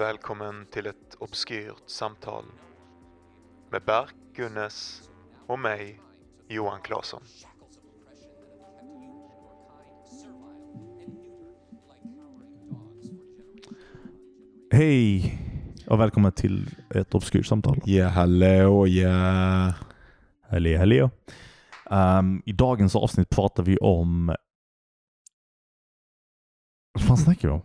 Välkommen till ett obskyrt samtal med Berk Gunnes och mig, Johan Claesson. Hej och välkommen till ett obskyrt samtal. Ja, hallå, ja. Hallå, hallå. Um, I dagens avsnitt pratar vi om... Vad fan snackar vi om?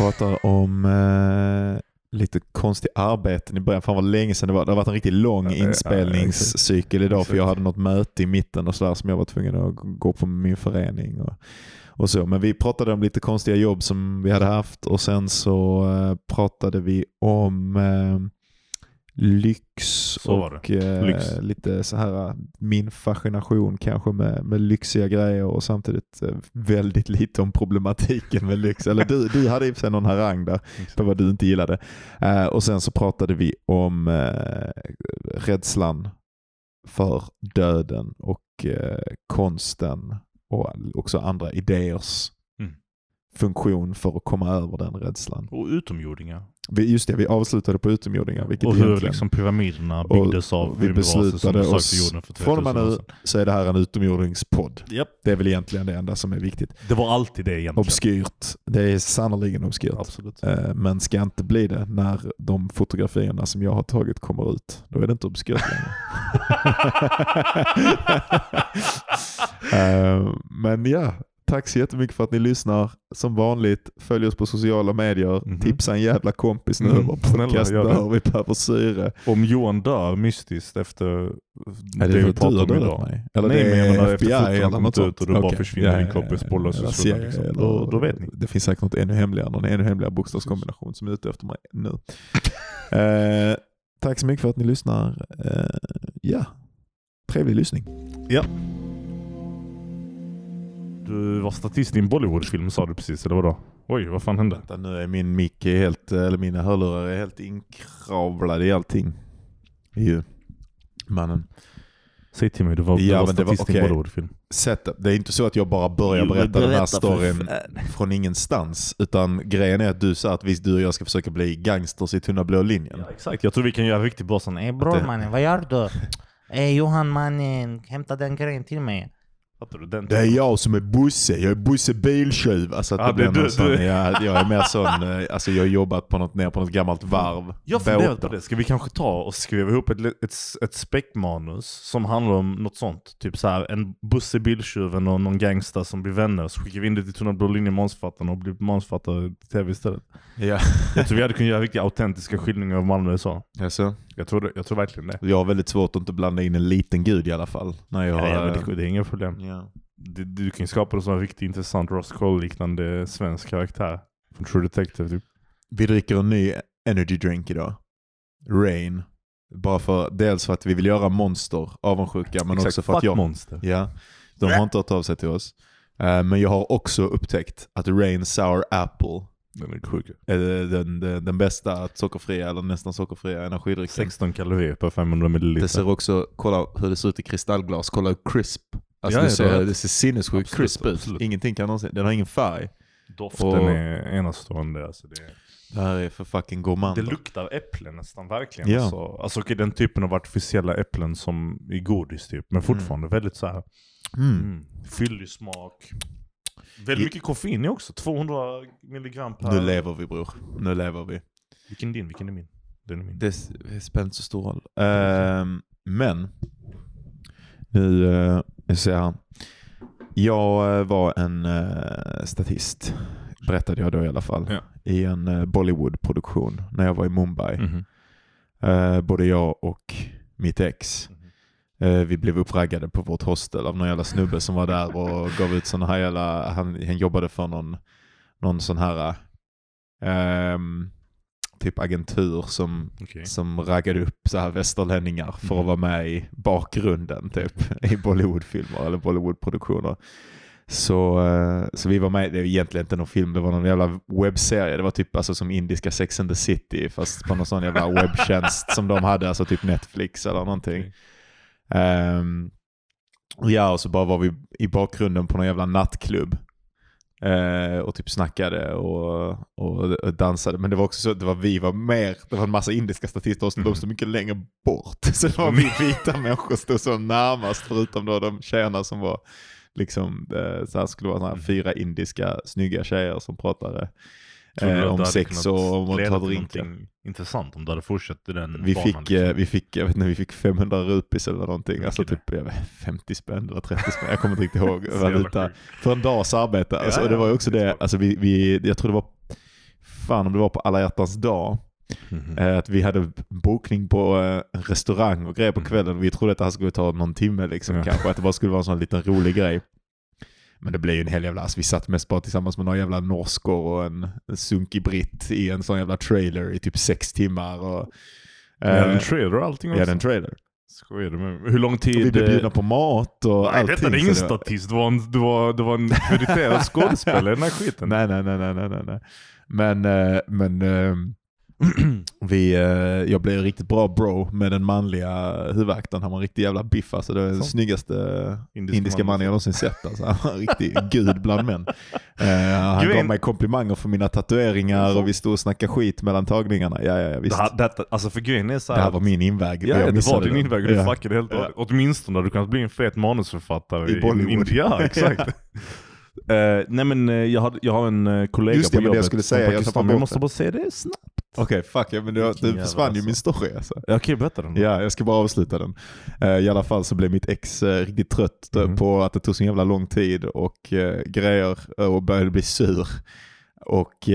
Pratar om eh, lite konstiga arbeten i början. Fan vad länge sedan det var. Det har varit en riktigt lång Ja, ja, inspelningscykel idag för jag hade något möte i mitten och sådär som jag var tvungen att gå på min förening. Och, och så. Men vi pratade om lite konstiga jobb som vi hade haft och sen så eh, pratade vi om eh, lyx och eh, Lyx. lite så här min fascination kanske med, med lyxiga grejer och samtidigt eh, väldigt lite om problematiken med lyx. Eller du, du hade i och för sig någon harang där på vad du inte gillade. Eh, och sen så pratade vi om eh, rädslan för döden och eh, konsten och också andra idéers Mm. funktion för att komma över den rädslan. Och utomjordingar. Just det, vi avslutade på utomjordingar. Vilket Och hur liksom pyramiderna byggdes av vi beslutade oss, för från och 3000 med år nu sedan. så är det här en utomjordingspodd. Japp. Det är väl egentligen det enda som är viktigt. Det var alltid det egentligen. Obskyrt. Det är sannerligen obskyrt. Absolut. Eh, Men ska inte bli det när de fotografierna som jag har tagit kommer ut. Då är det inte obskyrt längre. Eh, Men ja, tack så jättemycket för att ni lyssnar. Som vanligt, följ oss på sociala medier. Mhm. Tipsa en jävla kompis nu Mm, mm, snälla, podcast det. dör, vi behöver syre. Om Johan dör mystiskt efter Är det, det vi pratar har om idag. mig? Eller Nej, det men jag är menar efter något kommit ut och du bara Okej. försvinner, Ja, din ja, kompis ja, CIA liksom. Då- då vet ni. Det finns säkert något ännu hemligare, någon ännu hemligare bokstavskombination som är ute efter mig nu. Eh, tack så mycket för att ni lyssnar. Eh, ja, trevlig lyssning. Du var statist i en Bollywoodfilm sa du precis, eller vadå? Oj, vad fan hände? Vänta, nu är min mick helt, eller mina hörlurar är helt inkravlade i allting. Ju. Mannen. Säg till mig, du var, du Ja, var det var- statist i en. Bollywoodfilm. Setup. Det är inte så att jag bara börjar Jo, berätta den här berätta storyn från ingenstans. Utan grejen är att du sa att visst du och jag ska försöka bli gangsters i tunna blå linjen. Ja, exakt. Jag tror vi kan göra riktigt bra sån. Ey bror det- mannen, vad gör du? Ey Johan mannen, hämta den grejen till mig. Fattar du? Den Det är jag som är Bosse, jag är Bosse biltjuv. Alltså att Ja, det blir du- sån, du- jag, jag är mer sån, eh, alltså jag har jobbat på något, ner på något gammalt varv. Jag funderar på det. Ska vi kanske ta och skriva ihop ett, ett, ett späckmanus som handlar om något sånt? Typ så här en buss i biltjuven och någon gangster som blir vänner. Så skickar vi in det till Tunna blå linjen manusförfattarna och blir manusförfattare till tv istället. Ja. Jag tror vi hade kunnat göra riktigt autentiska skildringar av Malmö och så. Alltså, Jag tror, jag tror verkligen det. jag har väldigt svårt att inte blanda in en liten gud i alla fall. När jag, Ja, ja, men det, det är inga problem. ja. Du, du kan ju skapa en sån riktigt intressant Ross Cole-liknande svensk karaktär. Från True Detective typ. Vi dricker en ny energy drink idag. Rain. Bara för, dels för att vi vill göra monster avundsjuka men Exakt, också för att jag... monster. Ja, de har inte hört av sig till oss. Eh, men jag har också upptäckt att Rain Sour Apple Den är sjuk. den, den, den bästa sockerfria eller nästan sockerfria energidrycken. 16 kalorier per 500 milliliter. Det ser också, kolla hur det ser ut i kristallglas, kolla hur crisp. Alltså Ja, det, ser, det ser sinnessjukt crisp ut. absolut. Ingenting kan någonsin, den har ingen färg. Doften Och- är enastående. Alltså det, Det här är för fucking det gourmander. luktar äpplen nästan verkligen. Ja. Alltså, alltså okej, den typen av artificiella äpplen som i godis typ. Men fortfarande väldigt så här Mm. mm, fyllig smak. Väldigt mycket koffein i också. 200 milligram per... Nu lever vi bror. Nu lever vi. Vilken är din? Vilken är min? Den är min. Det, spelar inte så stor roll. Ehm, men, nu uh, jag ser här. Jag eh, var en eh, statist, berättade jag då i alla fall, Ja. i en uh, Bollywood-produktion när jag var i Mumbai. Mhm. Eh, både jag och mitt ex. Eh, vi blev uppraggade på vårt hostel av någon jävla snubbe som var där och gav ut sådana här jävla, han, han jobbade för någon, någon sån här ehm, typ agentur som, Okej. som raggade upp så här västerlänningar för att Mhm. vara med i bakgrunden typ i Bollywoodfilmer eller Bollywoodproduktioner. Så, eh, så vi var med, det är egentligen inte någon film, det var någon jävla webbserie. Det var typ alltså som indiska Sex and the City fast på någon sån jävla webbtjänst som de hade, alltså typ Netflix eller någonting. Okej. Ehm, ja, och så bara var vi i bakgrunden på någon jävla nattklubb. Eh, och typ snackade och, och dansade. Men det var också så att det var, vi var mer, det var en massa indiska statister och de stod mycket längre bort. Så det var vi vita människor stod så närmast förutom då de tjejerna som var liksom, eh, så här skulle vara såna här fyra indiska snygga tjejer som pratade eh, om sex och om att ta drinkar. intressant om du hade fortsatt i den Vi banan, fick, liksom. eh, vi fick, jag vet inte, vi fick 500 rupis eller någonting. Mycket Alltså det. typ jag vet, 50 spänn eller 30 spänn. Jag kommer inte riktigt ihåg. Valuta. För en dags arbete. Alltså, Ja, och det var ju ja, också det alltså vi, vi, jag tror det var, fan om det var på alla hjärtans dag. Mhm. Eh, att vi hade bokning på eh, en restaurang och grejer på kvällen. Vi trodde att det här skulle ta någon timme liksom Ja. kanske. Att det bara skulle vara en sån liten rolig grej. Men det blev ju en hel jävla, alltså vi satt mest bara tillsammans med några jävla norskor och en, en sunkig britt i en sån jävla trailer i typ sex timmar. Och, Vi hade en eh, trailer och allting vi också. hade en trailer. Skojar du med mig? Hur lång tid... Och vi blev eh, bjudna på mat och Nej, allting. detta är ingen så det var- statist. En, du var, du var en meriterad skådespelare i den här skiten. Nej, nej, nej, nej, nej, nej. Men, eh, men eh, vi, eh, jag blev riktigt bra bro med den manliga huvudakten. Han var en riktig jävla biff alltså. Det var den snyggaste Indisk indiska man. mannen jag någonsin sett. Alltså. Han var en riktig gud bland män. Eh, han gav mig komplimanger för mina tatueringar och vi stod och snackade skit mellan tagningarna. Ja, ja, ja Det visst. här, detta, alltså för grejen är så Det här var min inväg. Ja, jag det var din den. inväg och du Ja. fuckade helt Ja. Åtminstone du kunnat bli en fet manusförfattare. I Bollywood. ja, exakt. Eh, nej men eh, jag, hade, jag har en eh, kollega Just det, på men det jag jobbet skulle säga, jag tappade jag måste bara säga det snabbt. Okej, fuck. Ja, men det jävla försvann ju alltså. min story alltså. Okej, berätta den då. Ja, jag ska bara avsluta den. I alla fall så blev mitt ex riktigt trött Mhm. på att det tog så jävla lång tid och grejer och började bli sur. Och,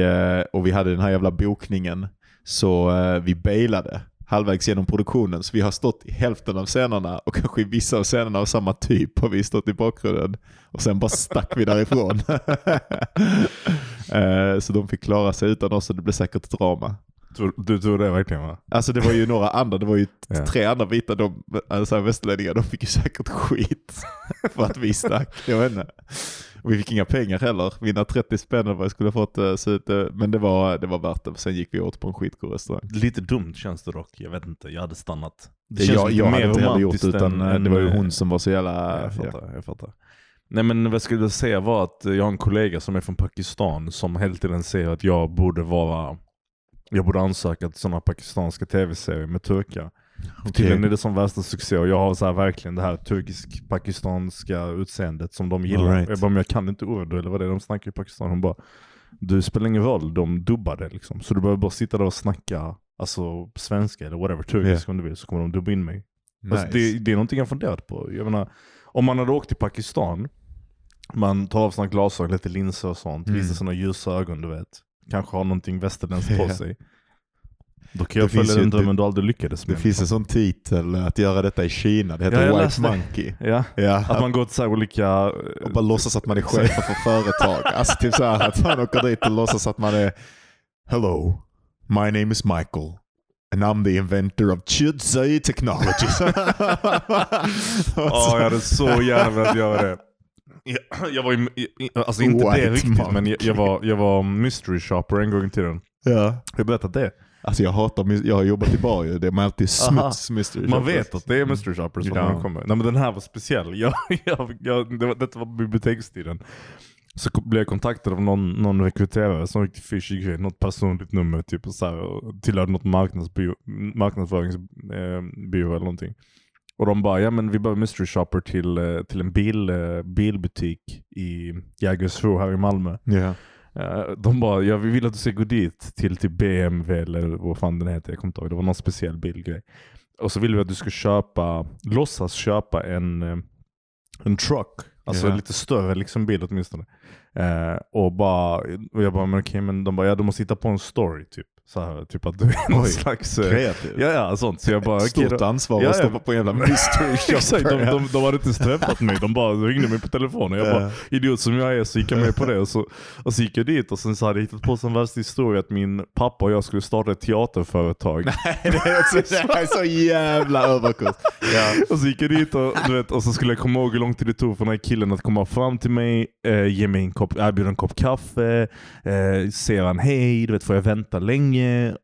och vi hade den här jävla bokningen så vi bailade halvvägs genom produktionen. Så vi har stått i hälften av scenerna och kanske i vissa av scenerna av samma typ har vi stått i bakgrunden. Och sen bara stack vi därifrån. Eh, så de fick klara sig utan oss och det blev säkert ett drama. Du, tror det verkligen va? Alltså det var ju några andra, det var ju Ja. tre andra vita de, alltså västerlänningar, de fick ju säkert skit för att vi stack. Jag vet inte. Och vi fick inga pengar heller. Vinna 30 spänn eller vad jag skulle ha fått. eh, Så det, men det var, det var värt det. Sen gick vi åt på en skitgod restaurang. Lite dumt känns det dock. Jag vet inte, jag hade stannat. Det Det jag jag hade inte gjort utan än- eh, det var ju hon som var så jävla... Ja, jag ja. fattar, jag fattar. Nej men vad jag skulle säga var att eh, jag har en kollega som är från Pakistan som hela tiden säger att jag borde vara jag borde ansöka till sådana pakistanska tv-serier med turkar. Tydligen är det som värsta succé och jag har så verkligen det här turkisk-pakistanska utseendet som de gillar. Right. Jag bara, men jag kan inte urdu eller vad det är de snackar i Pakistan. Hon bara, du spelar ingen roll, de dubbar det liksom. Så du behöver bara sitta där och snacka alltså, svenska eller whatever, turkiska om du vill, så kommer de dubba in mig. Alltså, det, det är någonting jag funderat på. Jag menar, om man hade åkt till Pakistan, man tar av sina glasögon, lite linser och sånt, Mm. visar sina ljusa ögon du vet. Kanske har någonting västerländskt på sig. Då kan jag Det finns följa den drömmen det- du aldrig lyckades Det med. finns en sån titel, att göra detta i Kina. Det heter Ja, White det. Monkey. Ja, Ja, att man går till så olika... eh, och bara låtsas att man är chef för företag. Alltså typ så här att man åker dit och låtsas att man är Hello, my name is Michael. And I'm the inventor of Chudzai Technologies. Ja, jag hade så gärna velat göra det. Jag, jag var ju, alltså inte det White riktigt, men monkey. jag, jag, var, jag var mystery shopper en gång i tiden. ja. Har jag berättat det? Alltså jag hatar, jag har jobbat i bar ju. Det är alltid smuts mystery Man shoppers. vet att det är mystery shoppers Ja. när man kommer. Nej men den här var speciell. Jag, jag, jag, det var, detta var bibliotekstiden. Så blev jag kontaktad av någon, någon rekryterare som riktigt fishy grej. Något personligt nummer typ och så här, och tillhörde något marknadsbyrå, marknadsföringsbyrå eller någonting. Och de bara, ja men vi behöver mystery shopper till, eh, till en bil, eh, bilbutik i Jägersro här i Malmö. Ja. Eh, De bara, ja vi vill att du ska gå dit till typ BMW eller vad fan den heter, jag kommer inte ihåg. Det var någon speciell bilgrej. Och så vill vi att du ska köpa, låtsas köpa en, eh, en truck. Alltså en lite större liksom bil åtminstone. Eh, och bara, och jag bara, men okej men de bara, ja du måste hitta på en story typ. Så här, typ att du är någon Oj, slags... eh, Kreativt. Ja ja, sånt. Så jag bara, Stort då. ansvar Ja, att stoppa på en jävla mystery Exakt, shopper. de, de, de hade inte ens träffat mig, de bara ringde mig på telefon och jag bara, idiot som jag är så gick jag med på det. Och så, och så gick jag dit och sen så hade jag hittat på en värsta historia att min pappa och jag skulle starta ett teaterföretag. det är också det är så jävla överkurs. Ja. Och så gick jag dit och, du vet, och så skulle jag komma ihåg hur lång tid det tog för den här killen att komma fram till mig, eh, ge mig en kopp, erbjuda en kopp kaffe, eh, säger han hej, du vet, får jag vänta länge?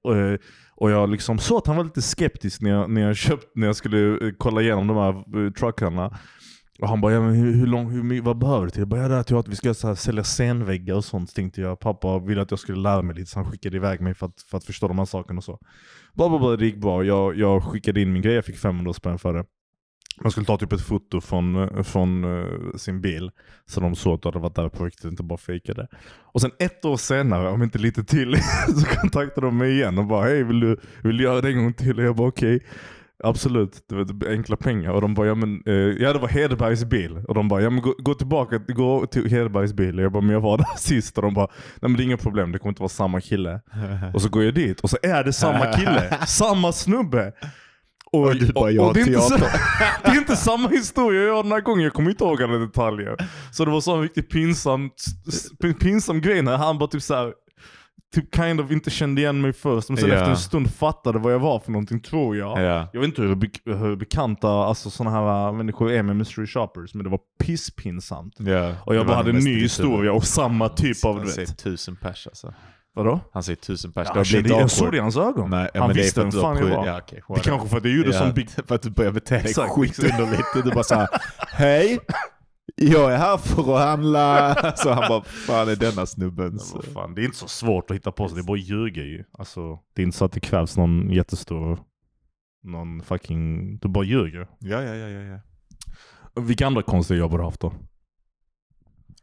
Och, och jag liksom såg att han var lite skeptisk när jag, när jag, köpt, när jag skulle eh, kolla igenom de här eh, truckarna. Och han bara, ja, men hur, hur lång, hur, vad behöver du till? Jag bara, ja, det här till att vi ska så här, sälja scenväggar och sånt tänkte jag. Pappa ville att jag skulle lära mig lite så han skickade iväg mig för att, för att förstå de här sakerna och så. Bla bla bla, det gick bra. Jag, jag skickade in min grej, jag fick 500 spänn för det. Man skulle ta typ ett foto från, från eh, sin bil. Så de såg att du hade varit där på riktigt, inte bara fejkade. Och sen ett år senare, om inte lite till, så kontaktade de mig igen och bara hej vill du, vill du göra det en gång till? Och jag bara okej. Absolut, det var typ enkla pengar. Och de bara, ja men, eh, ja det var Hedbergs bil. Och de bara, ja men gå, gå tillbaka, gå till Hedbergs bil. Och jag bara, men jag var där sist. Och de bara, nej men det är inga problem, det kommer inte vara samma kille. Och så går jag dit och så är det samma kille, samma snubbe. Och, Och du bara, "Jag det, är inte så, teater." det är inte samma historia jag den här gången, jag kommer inte ihåg alla detaljer. Så det var så en riktigt pinsam, pinsam grej när han bara typ såhär, typ kind of inte kände igen mig först, men sen Ja. efter en stund fattade vad jag var för någonting tror jag. Ja. Jag vet inte hur, be- hur bekanta alltså, sådana här äh, människor är med mystery shoppers, men det var pisspinsamt. Ja. Och jag bara hade en ny historia och samma typ av, vet. tusen pers alltså. Vadå? Han säger tusen pers. Ja, det han har blivit jag såg det i hans ögon. Nej, ja, han visste för vem fan jag var. Ja, okej, det är kanske för att jag gjorde ja, som Big... För att du börjar bete dig skitunderligt. Du bara såhär, hej, jag är här för att handla. Så han bara, fan är denna snubben? Vad fan, det är inte så svårt att hitta på sig, det är bara att ljuga ju. Alltså, det är inte så att det krävs någon jättestor, någon fucking, du bara ljuger. Ja, ja, ja, ja, ja. Vilka andra konstiga jobb har du haft då?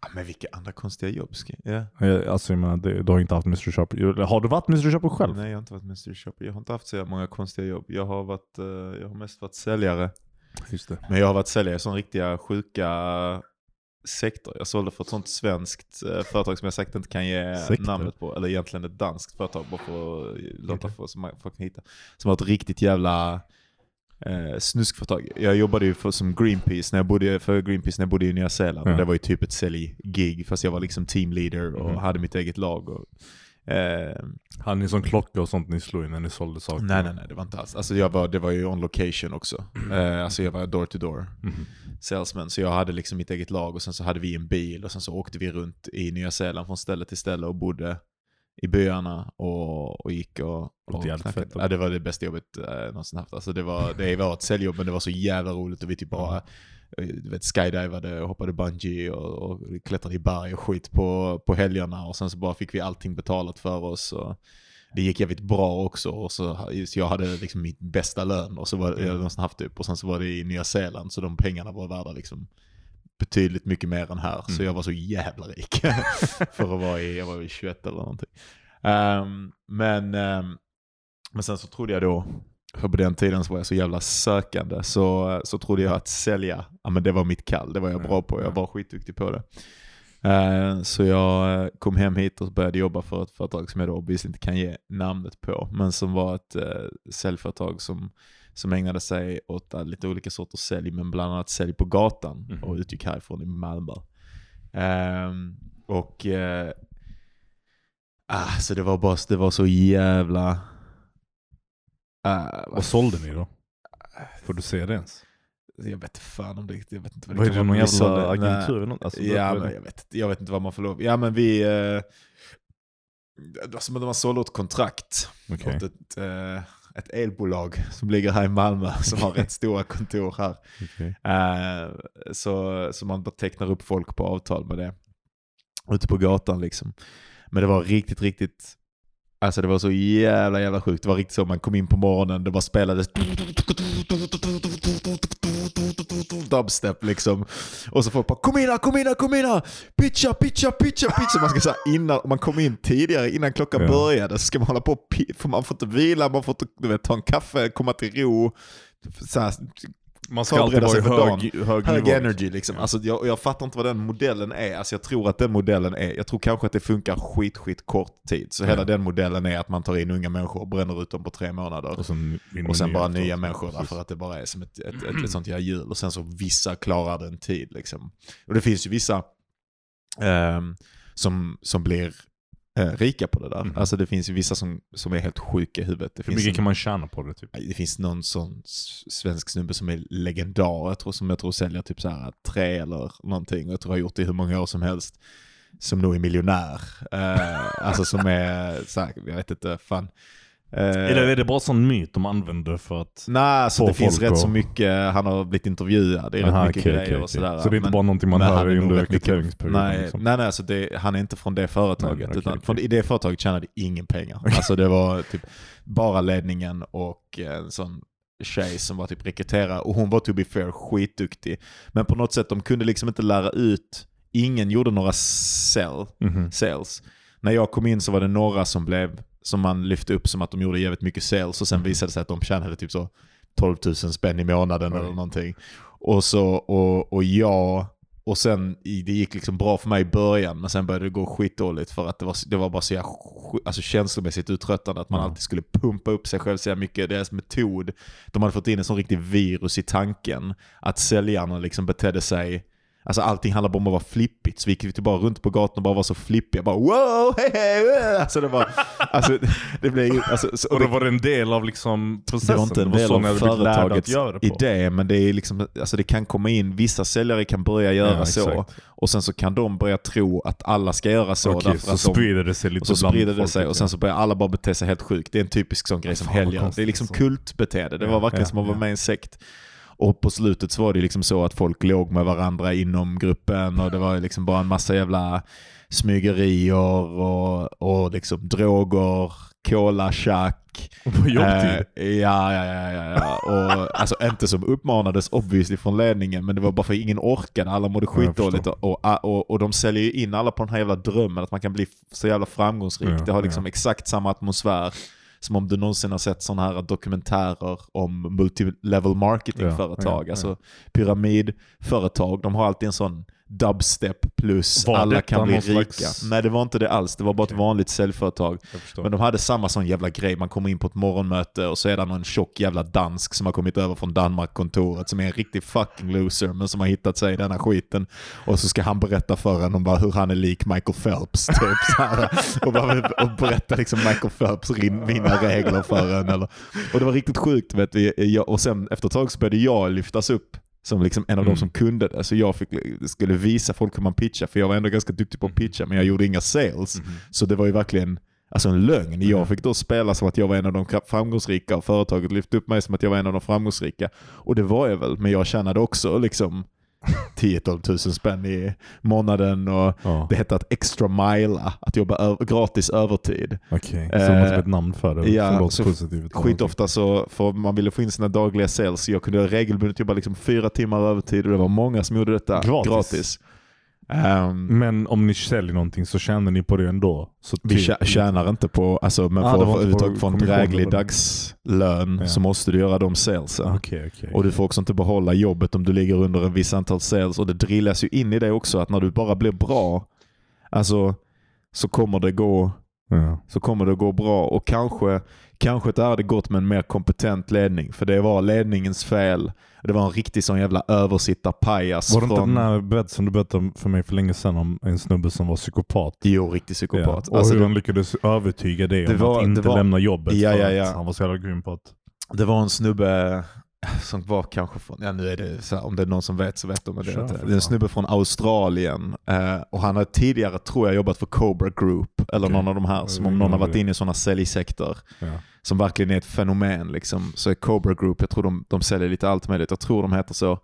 Ja, Men vilka andra konstiga jobb? Ska ja. Eh, Alltså jag menar, du har inte haft mystery shopper. Har du varit mystery shopper själv? Nej, jag har inte varit mystery shopper. Jag har inte haft så många konstiga jobb. Jag har, varit, eh, jag har mest varit säljare. Just det. Men jag har varit säljare i sån riktiga sjuka sektor. Jag sålde för ett sånt svenskt eh, företag som jag sagt inte kan ge Sektor? namnet på. Eller egentligen ett danskt företag bara för att låta få, som man- folk hitta. Som var ett riktigt jävla eh, snuskföretag. Jag jobbade ju för, som Greenpeace när jag bodde, för Greenpeace när jag bodde i Nya Zeeland. Ja. Det var ju typ ett säljgig fast jag var liksom teamleader och Mhm. hade mitt eget lag. Och, eh, Hade ni sån klocka och sånt ni slog i när ni sålde saker? nej, nej, nej, det var inte alls. Alltså jag var, det var ju on location också. Eh, alltså jag var door to door Mhm. salesman. Så jag hade liksom mitt eget lag och sen så hade vi en bil och sen så åkte vi runt i Nya Zeeland från ställe till ställe och bodde i byarna och, och gick och, och fett. Ja, det var det bästa jobbet eh, någonsin haft. Alltså det, var, det var ett säljjobb men det var så jävla roligt. Och vi typ bara eh, du vet, skydivade och hoppade bungee och, och klättrade i berg och skit på, på helgerna. Och sen så bara fick vi allting betalat för oss. Och, det gick jävligt bra också. Och så, så jag hade liksom mitt bästa lön. Och så var jag någonsin haft typ och sen så var det i Nya Zeeland så de pengarna var värda liksom betydligt mycket mer än här. Så Mm. jag var så jävla rik för att vara i, jag var i 21 eller någonting. Ehm, men, ehm, men sen så trodde jag då, för på den tiden så var jag så jävla sökande, så, så trodde jag att sälja, ja men det var mitt kall, det var jag bra på, jag var skitduktig på det. Eh, Så jag eh, kom hem hit och började jobba för ett företag som jag då obviously inte kan ge namnet på, men som var ett uh, säljföretag som, som ägnade sig åt lite olika sorters sälj, men bland annat sälj på gatan Mhm. och utgick härifrån i Malmö. Ehm, och eh, ah, så det var bara det var så jävla... ah, Vad sålde ni då? Får du se det ens? Jag vet inte fan om det, jag vet inte Vad är kan det, någon jävla agentur? Alltså, ja, men jag vet, jag vet inte vad man får lov. Ja men vi... Eh, alltså, men man sålde ett kontrakt Okej. åt ett, eh, ett elbolag som ligger här i Malmö som har rätt stora kontor här. Okej. Eh, så, så man bara tecknar upp folk på avtal med det. Ute på gatan liksom. Men det var riktigt, riktigt Alltså det var så jävla jävla sjukt. Det var riktigt så man kom in på morgonen, det bara spelades dubstep liksom. Och så folk bara kom in här, kom in här, kom in här! Pitcha, pitcha, pitcha, pitcha. Man ska säga innan, man kom in tidigare innan klockan Ja. började så ska man hålla på för man får inte vila, man får inte vet, ta en kaffe, komma till ro. Så här, Man ska alltid vara i sig för hög, hög, hög nivå. energy liksom. Ja. Alltså, jag, jag fattar inte vad den modellen är. Alltså, jag tror att den modellen är, jag tror kanske att det funkar skit, skit kort tid. Så Ja. hela den modellen är att man tar in unga människor och bränner ut dem på tre månader. Och sen, Och sen bara nya människor Precis. därför att det bara är som ett, ett, ett, ett sånt jävla hjul. Och sen så vissa klarar den tid liksom. Och det finns ju vissa ehm, som, som blir eh, rika på det där. Mhm. Alltså det finns ju vissa som, som är helt sjuka i huvudet. Det Hur finns mycket en- kan man tjäna på det typ? det finns någon sån svensk snubbe som är legendar, jag tror, som jag tror säljer typ så här trä eller någonting. Jag tror har gjort det i hur många år som helst. Som nog är miljonär. Eh, alltså som är, så här, jag vet inte, fan. Eh, Eller är det bara sån myt de använder för att... Nej, alltså det finns rätt att- så mycket, han har blivit intervjuad, det är Aha, rätt mycket okej, grejer okej, och sådär. Så det är inte Men- bara någonting man hör under rekryteringsperioden? Nej, liksom. nej, nej alltså det, han är inte från det företaget. Nej, okej, utan okej. från, I det företaget tjänade ingen pengar. Alltså det var typ bara ledningen och en sån tjej som var typ rekryterare och hon var to be fair skitduktig. Men på något sätt, de kunde liksom inte lära ut, ingen gjorde några sell, Mhm. sales. När jag kom in så var det några som blev, som man lyfte upp som att de gjorde jävligt mycket sales och sen visade det sig att de tjänade typ så 12 000 spänn i månaden Oj. eller någonting. Och så, och, och jag, och sen det gick liksom bra för mig i början men sen började det gå skitdåligt för att det var, det var bara så jävla alltså känslomässigt uttröttande att man Ja. alltid skulle pumpa upp sig själv så mycket. Deras metod, de hade fått in en sån riktig virus i tanken att säljarna liksom betedde sig Alltså allting handlar bara om att vara flippigt. Så vi gick bara runt på gatan och bara var så flippiga. Bara wow, hej hej. wow." Alltså det var, alltså det blev alltså, så- Och då var det en del av liksom processen? det var inte en del av företagets det idé, men det, är liksom, alltså det kan komma in, vissa säljare kan börja göra Ja, så. exakt. Och sen så kan de börja tro att alla ska göra så. Därför så att de, sprider det sig lite och så bland sprider det sig och sen så börjar alla bara bete sig helt sjukt. Det är en typisk sån grej som helger. Det är liksom så. kultbeteende. Det var verkligen ja, som att vara ja. med i en sekt. Och på slutet så var det liksom så att folk låg med varandra inom gruppen och det var liksom bara en massa jävla smygerier och, och liksom droger, cola, tjack. På jobbtid? Eh, ja, ja, ja, ja, ja. Och, alltså inte som uppmanades obviously från ledningen, men det var bara för att ingen orkade. Alla mådde skitdåligt och, och, och, och de säljer ju in alla på den här jävla drömmen att man kan bli så jävla framgångsrik. Ja, det har liksom ja. exakt samma atmosfär som om du någonsin har sett sådana här dokumentärer om multilevel marketingföretag. Ja, ja, Alltså pyramidföretag, de har alltid en sån dubstep plus Var alla kan bli rika. slags- Nej det var inte det alls, det var bara ett Okej. vanligt säljföretag. Men de hade samma sån jävla grej, man kommer in på ett morgonmöte och så är det någon tjock jävla dansk som har kommit över från Danmark-kontoret som är en riktig fucking loser men som har hittat sig i denna skiten. Och så ska han berätta för en om bara hur han är lik Michael Phelps. Typ, och, bara, och berätta liksom Michael Phelps regler för en. Eller, och det var riktigt sjukt. Vet jag, och sen efter ett tag så började jag lyftas upp som liksom en av Mm. de som kunde det. Så jag fick, skulle visa folk hur man pitchar, för jag var ändå ganska duktig på att pitcha men jag gjorde inga sales. Mhm. Så det var ju verkligen alltså en lögn. Mm. Jag fick då spela som att jag var en av de framgångsrika och företaget lyfte upp mig som att jag var en av de framgångsrika. Och det var jag väl, men jag tjänade också liksom 10-12 tusen spänn i månaden och Ja, det hette att extra mila, att jobba gratis övertid. okej. Eh, Så det måste ett namn för det. ja, låter så positivt. Skitofta så, för man ville få in sina dagliga sales, jag kunde regelbundet jobba liksom fyra timmar övertid och det var många som gjorde detta Gratis. gratis. Ehm, Men om ni säljer någonting så tjänar ni på det ändå? Så Vi typ- tjä- tjänar inte på, alltså, men Ah, för att få en dräglig dagslön Ja. så måste du göra de salesen. Okej, okej. Och du får också inte behålla jobbet om du ligger under en viss antal sales. Och det drillas ju in i det också att när du bara blir bra, alltså så kommer det gå, Ja. så kommer det gå bra. Och kanske, kanske det hade gått med en mer kompetent ledning. För det var ledningens fel. Det var en riktig sån jävla översittarpajas. Var det inte från... den här berättelsen du berättade för mig för länge sedan om en snubbe som var psykopat? Jo, riktig psykopat. Ja. Och Alltså, hur han lyckades övertyga dig det om var- att inte var- lämna jobbet Ja, ja, ja. han var så jävla grym på att... Det var en snubbe som var kanske från, ja nu är det så här, om det är någon som vet så vet de. Det, inte. det är en snubbe från Australien eh, och han har tidigare tror jag jobbat för Cobra Group eller Okej. någon av de här som om någon inte har varit inne i sådana säljsektor Ja. Som verkligen är ett fenomen liksom. Så är Cobra Group, jag tror de, de säljer lite allt möjligt, jag tror de heter så,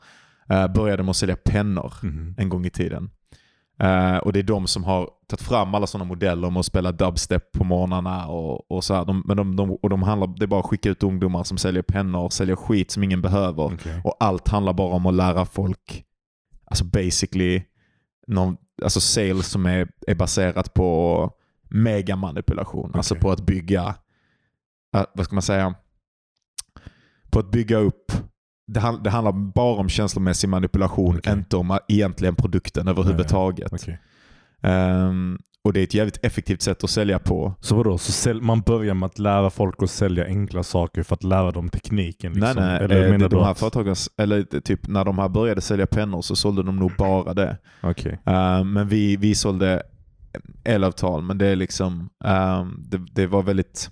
eh, började med att sälja pennor Mhm. en gång i tiden. Eh, och det är de som har tagit fram alla sådana modeller om att spela dubstep på morgnarna och, och så här. De, men de, de, och de handlar, det är bara att skicka ut ungdomar som säljer pennor, säljer skit som ingen behöver. Okej. Och allt handlar bara om att lära folk, alltså basically, någon, alltså sales som är, är baserat på megamanipulation. Alltså Okej. på att bygga, äh, vad ska man säga, på att bygga upp det, han- det handlar bara om känslomässig manipulation, Okej. inte om egentligen produkten överhuvudtaget. Okej. Ehm, och det är ett jävligt effektivt sätt att sälja på. Så vadå, så sälj, man börjar med att lära folk att sälja enkla saker för att lära dem tekniken? Liksom. Nej, nej. Eller eh, det, de här att... företagen, eller typ när de här började sälja pennor så sålde de nog bara det. Okej. Eh, men vi, vi sålde elavtal, men det är liksom, ehm, det, det var väldigt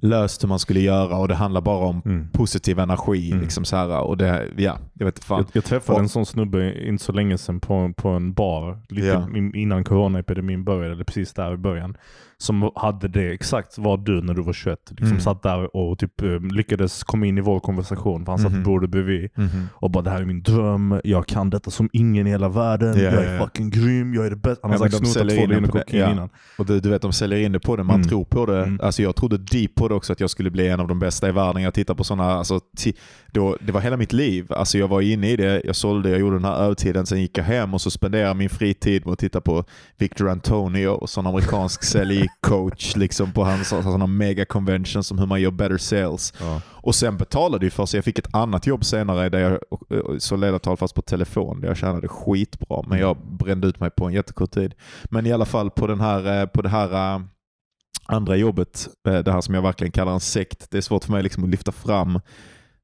löst hur man skulle göra och det handlar bara om Mm. positiv energi. Mm. Liksom så här, och det, ja, jag vet fan. Jag, jag träffade Och- en sån snubbe inte så länge sedan på, på en bar, lite Ja. in, innan coronaepidemin började, eller precis där i början. Som hade det, exakt var du när du var 21. Liksom Mm. satt där och typ eh, lyckades komma in i vår konversation, för han satt vid bordet bredvid. Mhm. Och bara det här är min dröm, jag kan detta som ingen i hela världen, Ja, jag ja, är ja. fucking grym, jag är det bästa. Han har Ja, sagt snotat två det, kokain ja. innan. Och du, du vet, de säljer in det på det. Man Mm. tror på det. Mm. Alltså, jag trodde deep på det också, att jag skulle bli en av de bästa i världen. Jag tittar på sådana, alltså, då, det var hela mitt liv. Alltså, jag var inne i det, jag sålde, jag gjorde den här övertiden, sen gick jag hem och så spenderade min fritid med att titta på Victor Antonio, sån amerikansk säljcoach liksom, på hans sådana mega conventions som hur man gör better sales. Ja. Och sen betalade jag för så jag fick ett annat jobb senare där jag så ledartal fast på telefon där jag tjänade skitbra men jag brände ut mig på en jättekort tid. Men i alla fall på, den här, eh, på det här eh, andra jobbet, eh, det här som jag verkligen kallar en sekt. Det är svårt för mig liksom att lyfta fram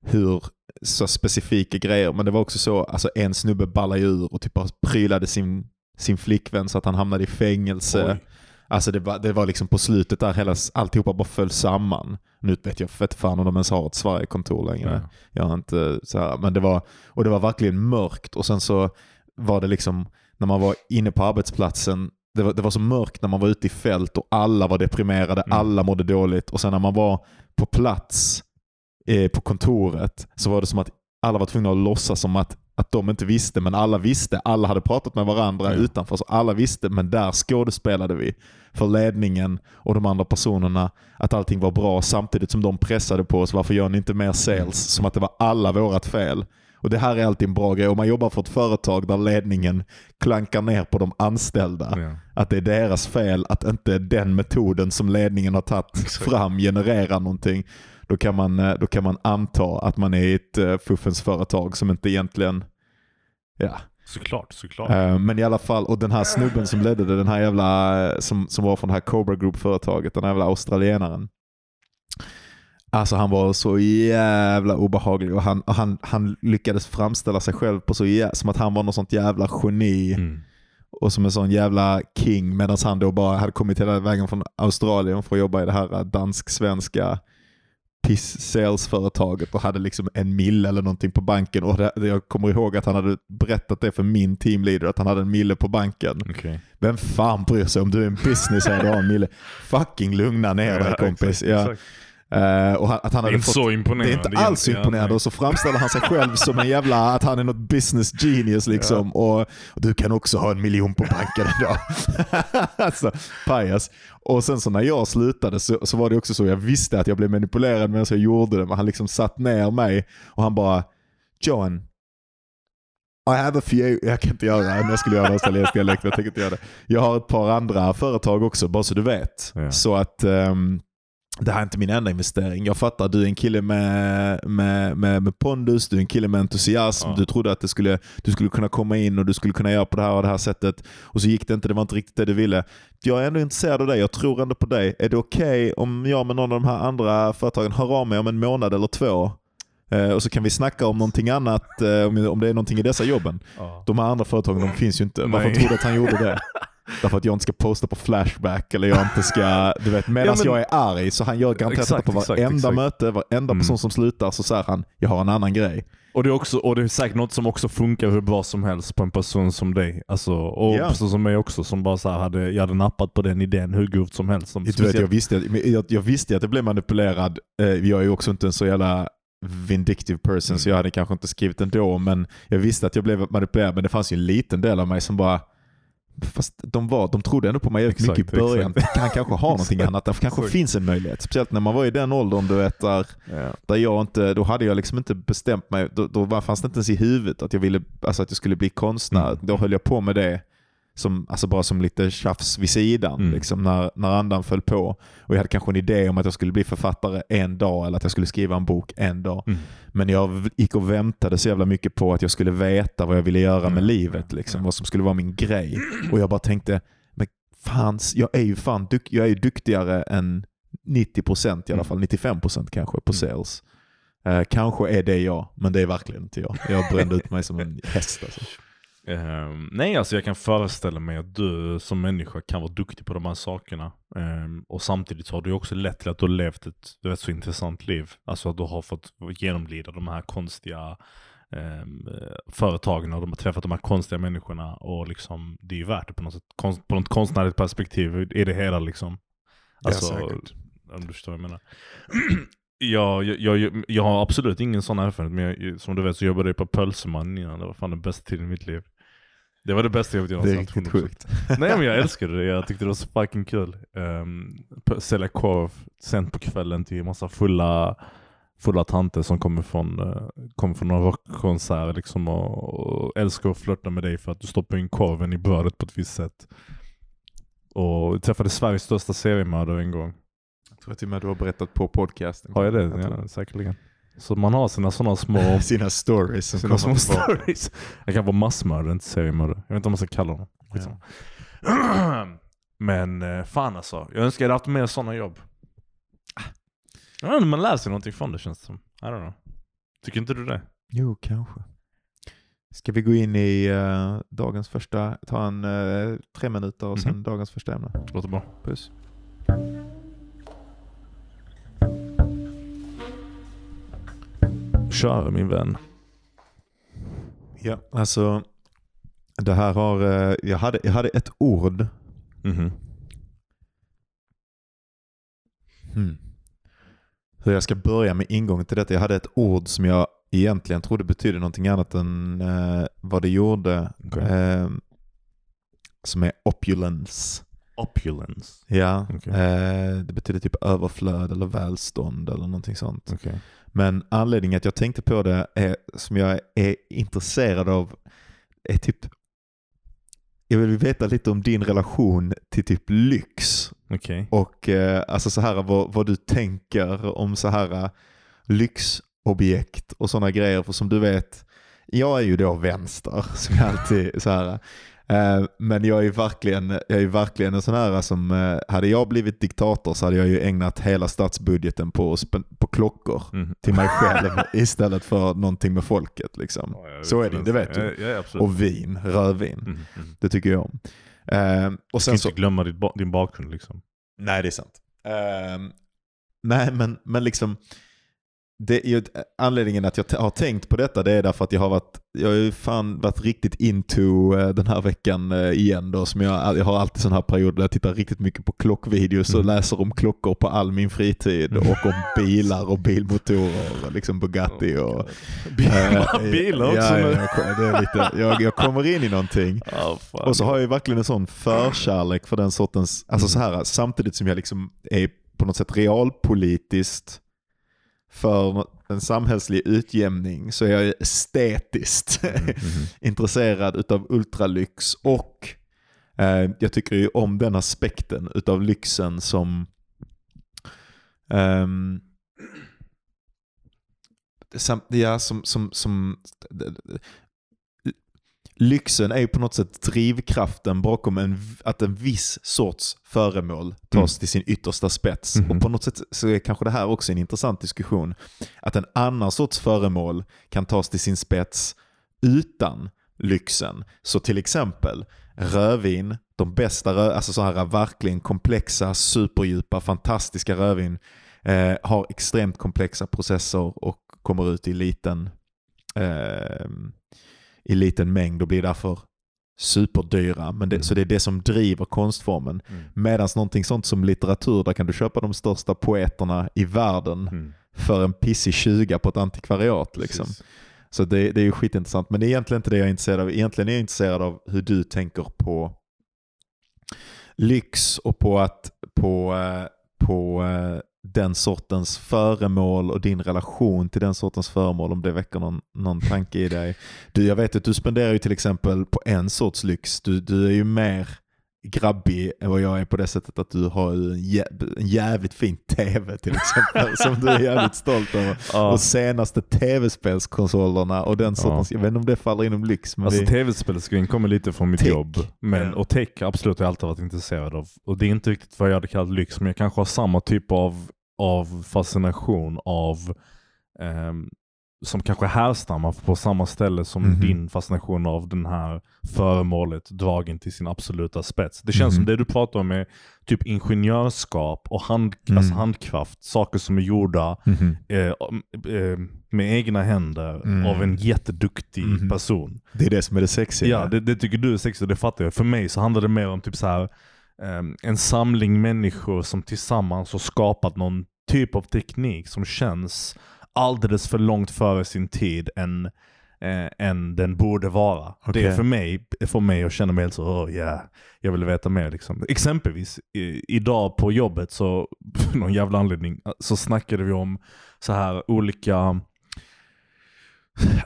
hur så specifika grejer, men det var också så, alltså en snubbe ballade ur och typ bara prylade sin, sin flickvän så att han hamnade i fängelse. Oj. Alltså det var, det var liksom på slutet där hela, alltihopa bara föll samman. Nu vet jag fett fan om de ens har ett Sverigekontor längre. Ja. Jag har inte så här, men det var, och det var verkligen mörkt och sen så var det liksom, när man var inne på arbetsplatsen, det var, det var så mörkt när man var ute i fält och alla var deprimerade, Mm. alla mådde dåligt och sen när man var på plats eh, på kontoret så var det som att alla var tvungna att låtsas som att, att de inte visste, men alla visste. Alla hade pratat med varandra Ja. utanför, så alla visste, men där skådespelade vi för ledningen och de andra personerna att allting var bra samtidigt som de pressade på oss. Varför gör ni inte mer sales? Som att det var alla vårat fel. Och Det här är alltid en bra grej. Om man jobbar för ett företag där ledningen klankar ner på de anställda. Ja. Att det är deras fel att inte den metoden som ledningen har tagit fram genererar någonting. Då kan, man, eh, då kan man anta att man är i ett uh, fuffens företag som inte egentligen... Ja. Såklart, såklart. Eh, men i alla fall, och den här snubben som ledde det, den här jävla, eh, som, som var från det här Cobra Group-företaget, den här jävla australienaren. Alltså han var så jävla obehaglig och han, och han, han lyckades framställa sig själv på så jä- som att han var något sånt jävla geni Mm. och som en sån jävla king medan han då bara hade kommit hela vägen från Australien för att jobba i det här eh, dansk-svenska piss-sales-företaget och hade liksom en mille eller någonting på banken. Och det, jag kommer ihåg att han hade berättat det för min teamleader, att han hade en mille på banken. Okej. Vem fan bryr sig om du är en business och har en mille? Fucking lugna ner dig kompis. exakt, Ja. exakt. Eh, och han, att han hade inte fått, så imponerande. det är inte alls egentligen. imponerande Ja, och så framställer han sig själv som en jävla, att han är något business genius liksom. Och, och du kan också ha en miljon på banken idag. alltså, pajas. Och sen så när jag slutade så, så var det också så, jag visste att jag blev manipulerad medan jag gjorde det, men han liksom satt ner mig och han bara, John, I have a few, jag kan inte göra det, jag skulle göra en australiensk dialekt, jag tänker inte göra det. Jag har ett par andra företag också, bara så du vet. Ja. Så att ehm, det här är inte min enda investering. Jag fattar, du är en kille med, med, med, med pondus, du är en kille med entusiasm. Ja. Du trodde att det skulle, du skulle kunna komma in och du skulle kunna göra på det här och det här sättet. Och så gick det inte, det var inte riktigt det du ville. Jag är ändå intresserad av dig, jag tror ändå på dig. Är det okej om jag med någon av de här andra företagen hör av mig om en månad eller två? Eh, och så kan vi snacka om någonting annat, eh, om, om det är någonting i dessa jobben. Ja. De här andra företagen de finns ju inte. Varför du att han gjorde det? Därför att jag inte ska posta på Flashback eller jag inte ska, du vet, medan Ja, men- jag är arg så han gör garanterat Exakt, på exakt, varenda exakt. möte, varenda Mm. person som slutar så säger han, jag har en annan grej. Och det, är också, och det är säkert något som också funkar hur bra som helst på en person som dig. Alltså, och en person som mig också som bara så hade, jag hade nappat på den idén hur grovt som helst. Som Du vet, jag, visste, jag, jag visste att jag blev manipulerad. Eh, Jag är ju också inte en så jävla vindictive person så Mm. jag hade kanske inte skrivit ändå men jag visste att jag blev manipulerad men det fanns ju en liten del av mig som bara Fast de, var, de trodde ändå på mig Exakt, mycket i början. exakt. Han kanske har någonting annat. Det kanske exakt. finns en möjlighet. Speciellt när man var i den åldern du vet, där, där jag inte, då hade jag liksom inte bestämt mig. Då, då fanns det inte ens i huvudet att jag ville, alltså att jag skulle bli konstnär. Mm. Då höll jag på med det som, alltså bara som lite tjafs vid sidan. Mm. Liksom när, när andan föll på. Och Jag hade kanske en idé om att jag skulle bli författare en dag eller att jag skulle skriva en bok en dag. Mm. Men jag gick och väntade så jävla mycket på att jag skulle veta vad jag ville göra med Mm. livet. Liksom. Vad som skulle vara min grej. Och jag bara tänkte, men fan, jag är ju fan dyk, jag är ju duktigare än 90% i alla Mm. fall, 95% kanske på Mm. sales. Eh, kanske är det jag, men det är verkligen inte jag. Jag brände ut mig som en häst. Alltså. Ehm, nej, alltså jag kan föreställa mig att du som människa kan vara duktig på de här sakerna. Ehm, och samtidigt har du också lett till att du har levt ett, vet, så intressant liv. Alltså att du har fått genomlida de här konstiga um, företagen och de har träffat de här konstiga människorna. Och liksom, det är ju värt det på något sätt. Konst, på något konstnärligt perspektiv är det hela liksom. Alltså, säkert. om du förstår vad jag menar. Jag, jag, jag, jag har absolut ingen sån erfarenhet, men jag, som du vet så jobbade jag på Pölseman innan. Det var fan den bästa tiden i mitt liv. Det var det bästa jobbet jag Det är någonsin haft, riktigt 100%. sjukt. Nej men jag älskade det, jag tyckte det var så fucking kul. Um, sälja korv sent på kvällen till massa fulla, fulla tanter som kommer från, uh, kommer från någon rockkonsert liksom och, och älskar att flirta med dig för att du stoppar in korven i brödet på ett visst sätt. Och jag träffade Sveriges största seriemördare en gång. Jag tror till och med du har berättat på podcasten. Har jag det? tror Ja, säkerligen. Så man har sina sådana små, Sina stories som sina små stories. Jag kan vara massmördare, inte seriemördare. Jag vet inte om man ska kalla honom. Skitsamma. Men eh, fan alltså, jag önskar jag hade haft mer sådana jobb. Jag vet inte, man lär sig någonting från det känns det som. I don't know. Tycker inte du det? Jo, kanske. Ska vi gå in i eh, dagens första, ta en eh, tre minuter och sen Mhm. dagens första ämne. Låter bra. Puss. Kör min vän. Ja, alltså det här har, eh, jag, hade, jag hade ett ord. Mhm. Hmm. Hur jag ska börja med ingången till detta. Jag hade ett ord som jag egentligen trodde betydde någonting annat än eh, vad det gjorde. Okej. Eh, som är opulence. Opulence. Ja, Okej. eh, det betyder typ överflöd eller välstånd eller någonting sånt. Okej. Men anledningen att jag tänkte på det är, som jag är intresserad av är typ jag vill veta lite om din relation till typ lyx Okej. och eh, alltså så här vad, vad du tänker om så här eh, lyxobjekt och sådana grejer. För som du vet, jag är ju då vänster som jag alltid så här. Eh, men jag är verkligen, jag är verkligen en sån här som, eh, hade jag blivit diktator så hade jag ju ägnat hela statsbudgeten på, på klockor Mhm. till mig själv istället för någonting med folket. Liksom. Ja, Så är det, det vet du. Ja, ja. Och vin, rödvin. Mhm, mhm. Det tycker jag om. Eh, och Du sen så, inte glömma din bakgrund liksom. Nej, det är sant. Ehm, nej, men, men liksom det är ju, anledningen att jag har tänkt på detta det är därför att jag har varit, jag har ju fan varit riktigt into eh, den här veckan eh, igen då. Som jag, jag har alltid sån här period där jag tittar riktigt mycket på klockvideos och Mm. läser om klockor på all min fritid Mm. och om bilar och bilmotorer, liksom Bugatti och... Bilar, bilar också ja, ja, nu. jag, kom- det är lite, jag, jag kommer in i någonting. Fan. Och så har jag verkligen en sån förkärlek för den sortens, alltså så här, samtidigt som jag liksom är på något sätt realpolitiskt för en samhällslig utjämning så är jag estetiskt Mhm, mhm. intresserad utav ultralyx och eh, jag tycker ju om den aspekten utav lyxen som sam, ja, som, som, som Lyxen är ju på något sätt drivkraften bakom en, att en viss sorts föremål tas Mm. till sin yttersta spets. Mhm. Och på något sätt så är kanske det här också en intressant diskussion. Att en annan sorts föremål kan tas till sin spets utan lyxen. Så till exempel rödvin, de bästa rö- alltså så här verkligen komplexa, superdjupa, fantastiska rödvin eh, har extremt komplexa processer och kommer ut i liten eh, i liten mängd och blir därför superdyra. Men det, Mm. Så det är det som driver konstformen. Mm. Medan någonting sånt som litteratur, där kan du köpa de största poeterna i världen Mm. för en pissig 20 på ett antikvariat. Liksom. Så det, det är ju skitintressant. Men det är egentligen inte det jag är intresserad av. Egentligen är jag intresserad av hur du tänker på lyx och på att på, eh, på eh, den sortens föremål och din relation till den sortens föremål om det väcker någon, någon tanke i dig. Du, jag vet att du spenderar ju till exempel på en sorts lyx. Du, du är ju mer grabbig än vad jag är på det sättet att du har en, jä- en jävligt fin tv till exempel som du är jävligt stolt över. Ja. Och senaste tv-spelskonsolerna och den sortens, jag vet inte om det faller inom lyx men Alltså det, tv-spelsgrejen kommer lite från mitt Tech. jobb. Men, Ja. Och tech absolut har jag alltid varit intresserad av. Och det är inte riktigt vad jag hade kallat lyx, men jag kanske har samma typ av, av fascination av ehm, som kanske härstammar på samma ställe som Mhm. din fascination av den här föremålet dragen till sin absoluta spets. Det känns som Mhm. det du pratar om är typ ingenjörskap och hand, Mm. alltså handkraft. Saker som är gjorda Mhm. eh, eh, med egna händer Mm. av en jätteduktig Mhm. person. Det är det som är det sexiga. Ja, det, det tycker du är sexigt och det fattar jag. För mig så handlar det mer om typ så här en samling människor som tillsammans har skapat någon typ av teknik som känns alldeles för långt före sin tid än, eh, än den borde vara. Det Okej. är för mig, för mig att känna mig helt så, oh yeah, jag vill veta mer. Liksom. Exempelvis i, idag på jobbet så, för någon jävla anledning, så snackade vi om så här olika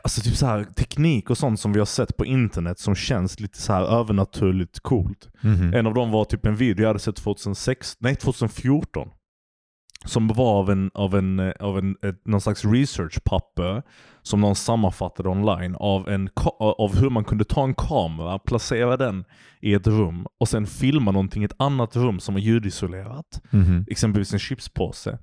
Alltså typ så här teknik och sånt som vi har sett på internet som känns lite så här övernaturligt coolt. Mhm. En av dem var typ en video jag hade sett 2006, nej 2014. Som var av, en, av, en, eh, av en, ett, någon slags researchpapper som någon sammanfattade online av, en, av hur man kunde ta en kamera, placera den i ett rum och sen filma någonting i ett annat rum som var ljudisolerat. Mhm. Exempelvis en chipspåse.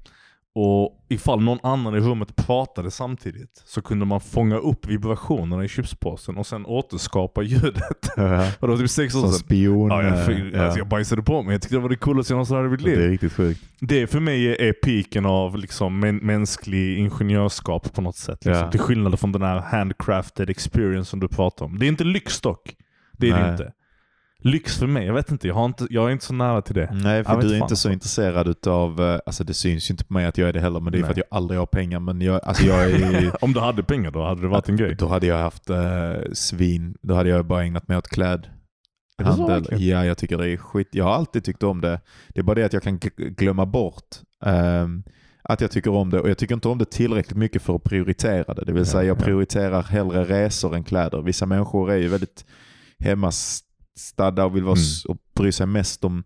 Och ifall någon annan i rummet pratade samtidigt så kunde man fånga upp vibrationerna i chipspåsen och sen återskapa ljudet. Ja. Och det var typ sex år sedan. spion. Ja, jag, för, ja. alltså jag bajsade på mig. Jag tyckte det var det coolaste jag någonsin hade i mitt Det är liv. riktigt sjukt. Det för mig är piken av liksom mä- mänsklig ingenjörskap på något sätt. Liksom. Ja. Till skillnad från den här handcrafted experience som du pratar om. Det är inte lyx dock. Det är det Nej. inte. Lyx för mig, jag vet inte. Jag, har inte, jag är inte så nära till det. Nej, för du är inte så intresserad utav, eh, alltså det syns ju inte på mig att jag är det heller, men det är för Nej. att jag aldrig har pengar. Men jag, alltså jag är Om du hade pengar då hade det varit en grej. Då hade jag haft eh, svin, då hade jag bara ägnat mig åt kläd. Handel. Ja, jag tycker det är skit. Jag har alltid tyckt om det. Det är bara det att jag kan gl- glömma bort ehm, att jag tycker om det. Och jag tycker inte om det tillräckligt mycket för att prioritera det. Det vill säga jag ja. prioriterar hellre resor än kläder. Vissa människor är ju väldigt hemmastadda och vill vara Mm. och bry sig mest om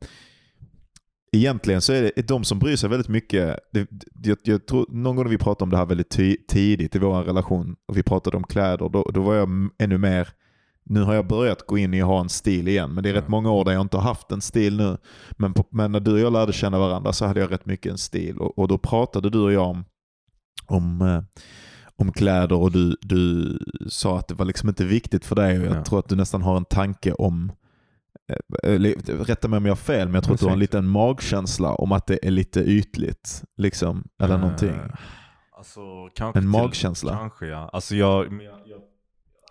Egentligen så är det de som bryr sig väldigt mycket. Det, jag, jag tror, någon gång när vi pratade om det här väldigt ty, tidigt i vår relation och vi pratade om kläder, då, då var jag ännu mer nu har jag börjat gå in i att ha en stil igen, men det är rätt många år där jag inte har haft en stil nu. Men, på, men när du och jag lärde känna varandra så hade jag rätt mycket en stil och, och då pratade du och jag om, om, eh, om kläder och du, du sa att det var liksom inte viktigt för dig och jag Ja. tror att du nästan har en tanke om eh, eller, Rätta mig om jag har fel, men jag tror att du har en Precis. liten magkänsla om att det är lite ytligt. Liksom, eller Eh, någonting. Alltså, En till- magkänsla. Kanske ja. Alltså jag, jag, jag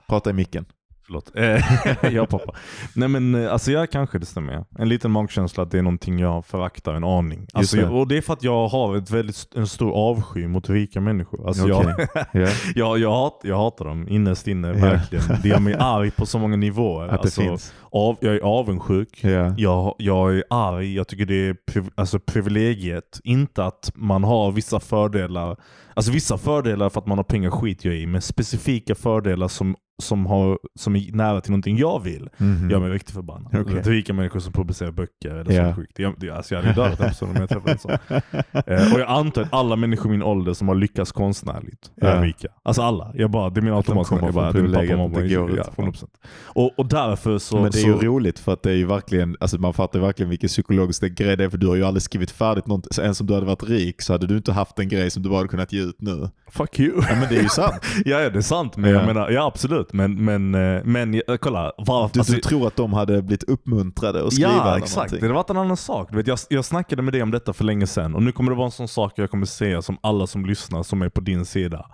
Prata i micken. Förlåt. Eh, jag pappa. Nej men eh, alltså jag kanske det stämmer. ja. En liten magkänsla att det är någonting jag föraktar en aning. Alltså, det. jag, och det är för att jag har ett väldigt, en stor avsky mot rika människor. Alltså Okej. jag, Ja, jag, jag, hat, jag hatar dem innerst inne, verkligen. Det gör mig arg på så många nivåer. att det Alltså, finns. Av, jag är avundsjuk. Ja. Jag, jag är arg, jag tycker det är priv, alltså privilegiet. Inte att man har vissa fördelar. Alltså vissa fördelar för att man har pengar skit jag i, men specifika fördelar som, som, har, som är nära till någonting jag vill Mhm. gör mig riktigt förbannad. Okay. Rika människor som publicerar böcker eller Ja. sånt skit. Det, det, alltså jag hade dödat den personen om jag träffade en sån. Eh, och jag antar att alla människor i min ålder som har lyckats konstnärligt Ja. är rika. Alltså alla. Jag bara, det är min Att de automatiska kommer jag bara, från privilegiet, det är ja, utifrån. 100%. Och, och därför så... Det är så, ju roligt för att det är ju verkligen, alltså man fattar verkligen vilken psykologisk grej det är för du har ju aldrig skrivit färdigt något. Så ens om du hade varit rik så hade du inte haft en grej som du bara hade kunnat ge ut nu. Fuck you. Ja men det är ju sant. ja, ja, det är sant. Men Ja. jag menar, ja absolut. Men, men, eh, men eh, kolla. Var, Du, alltså, du tror att de hade blivit uppmuntrade att skriva Ja, exakt. någonting. Det hade varit en annan sak. Du vet, jag, jag snackade med dig om detta för länge sedan och nu kommer det vara en sån sak jag kommer säga som alla som lyssnar som är på din sida.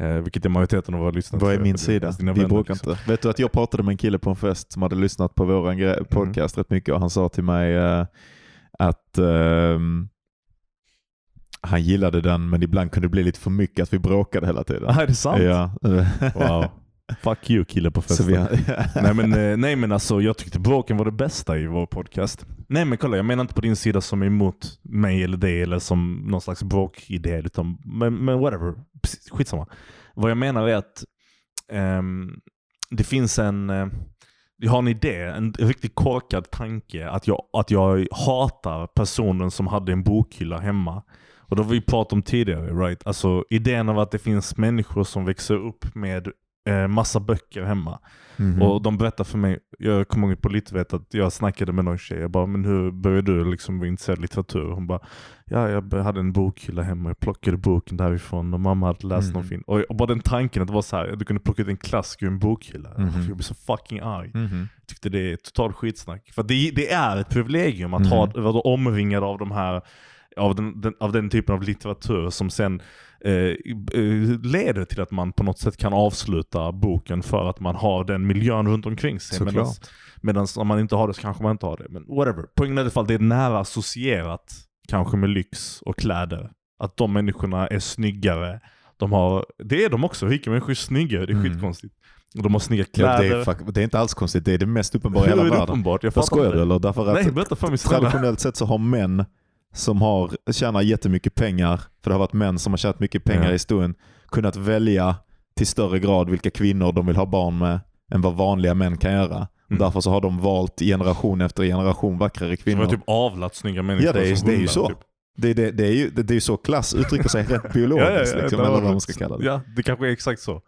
Eh, vilket är majoriteten av våra lyssnare. Vad är min sida? Vi vänner, bråkar liksom. inte. Vet du att jag pratade med en kille på en fest som hade lyssnat på vår Mm. podcast rätt mycket och han sa till mig eh, att ehm, han gillade den men ibland kunde det bli lite för mycket att vi bråkade hela tiden. Ah, är det sant? Ja. Wow. Fuck you kille på festen. vi, nej, men, eh, nej men alltså jag tyckte bråken var det bästa i vår podcast. Nej men kolla, jag menar inte på din sida som är emot mig eller dig eller som någon slags bråkidé. Utan, men, men whatever, Precis, skitsamma. Vad jag menar är att ehm, det finns en, eh, jag har en idé, en riktigt korkad tanke att jag, att jag hatar personen som hade en bokhylla hemma. Och det har vi pratat om tidigare, right? Alltså idén av att det finns människor som växer upp med eh, massa böcker hemma. Mhm. Och de berättade för mig, jag kommer ihåg på Littvet att jag snackade med någon tjej, jag bara men hur började du liksom vara intresserad av litteratur? Hon bara ja jag hade en bokhylla hemma, jag plockade boken därifrån och mamma hade läst Mhm. någon film. Och, och bara den tanken att det var så här, att du kunde plocka ut en klassiker ur en bokhylla. Mhm. Jag blev så fucking arg. Mhm. tyckte det är totalt skitsnack. För det, det är ett privilegium att Mhm. ha, vara omringad av de här av den, den, av den typen av litteratur som sen leder till att man på något sätt kan avsluta boken för att man har den miljön runt omkring sig. Medans om man inte har det så kanske man inte har det. Men whatever. Poängen är i alla fall det är nära associerat kanske med lyx och kläder. Att de människorna är snyggare. De har, det är de också, rika människor är snyggare, det är Mm. skitkonstigt. Och de har snygga Ja, kläder. det, är, fuck- det är inte alls konstigt, det är det mest uppenbara i hela världen. uppenbart? Jag Vad skojar du eller? Därför att Nej, berätta för mig traditionellt sett så har män som har, tjänar jättemycket pengar, för det har varit män som har tjänat mycket pengar Ja. i historien, kunnat välja till större grad vilka kvinnor de vill ha barn med än vad vanliga män kan göra. Mm. Därför så har de valt generation efter generation vackrare Som kvinnor. har typ avlat snygga människor Ja, det är- som det är ju så. Typ. Det, det, det, är ju, det, det är ju så klass uttrycker sig rent biologiskt, liksom, det eller var- vad man ska kalla det. Ja, det kanske är exakt så.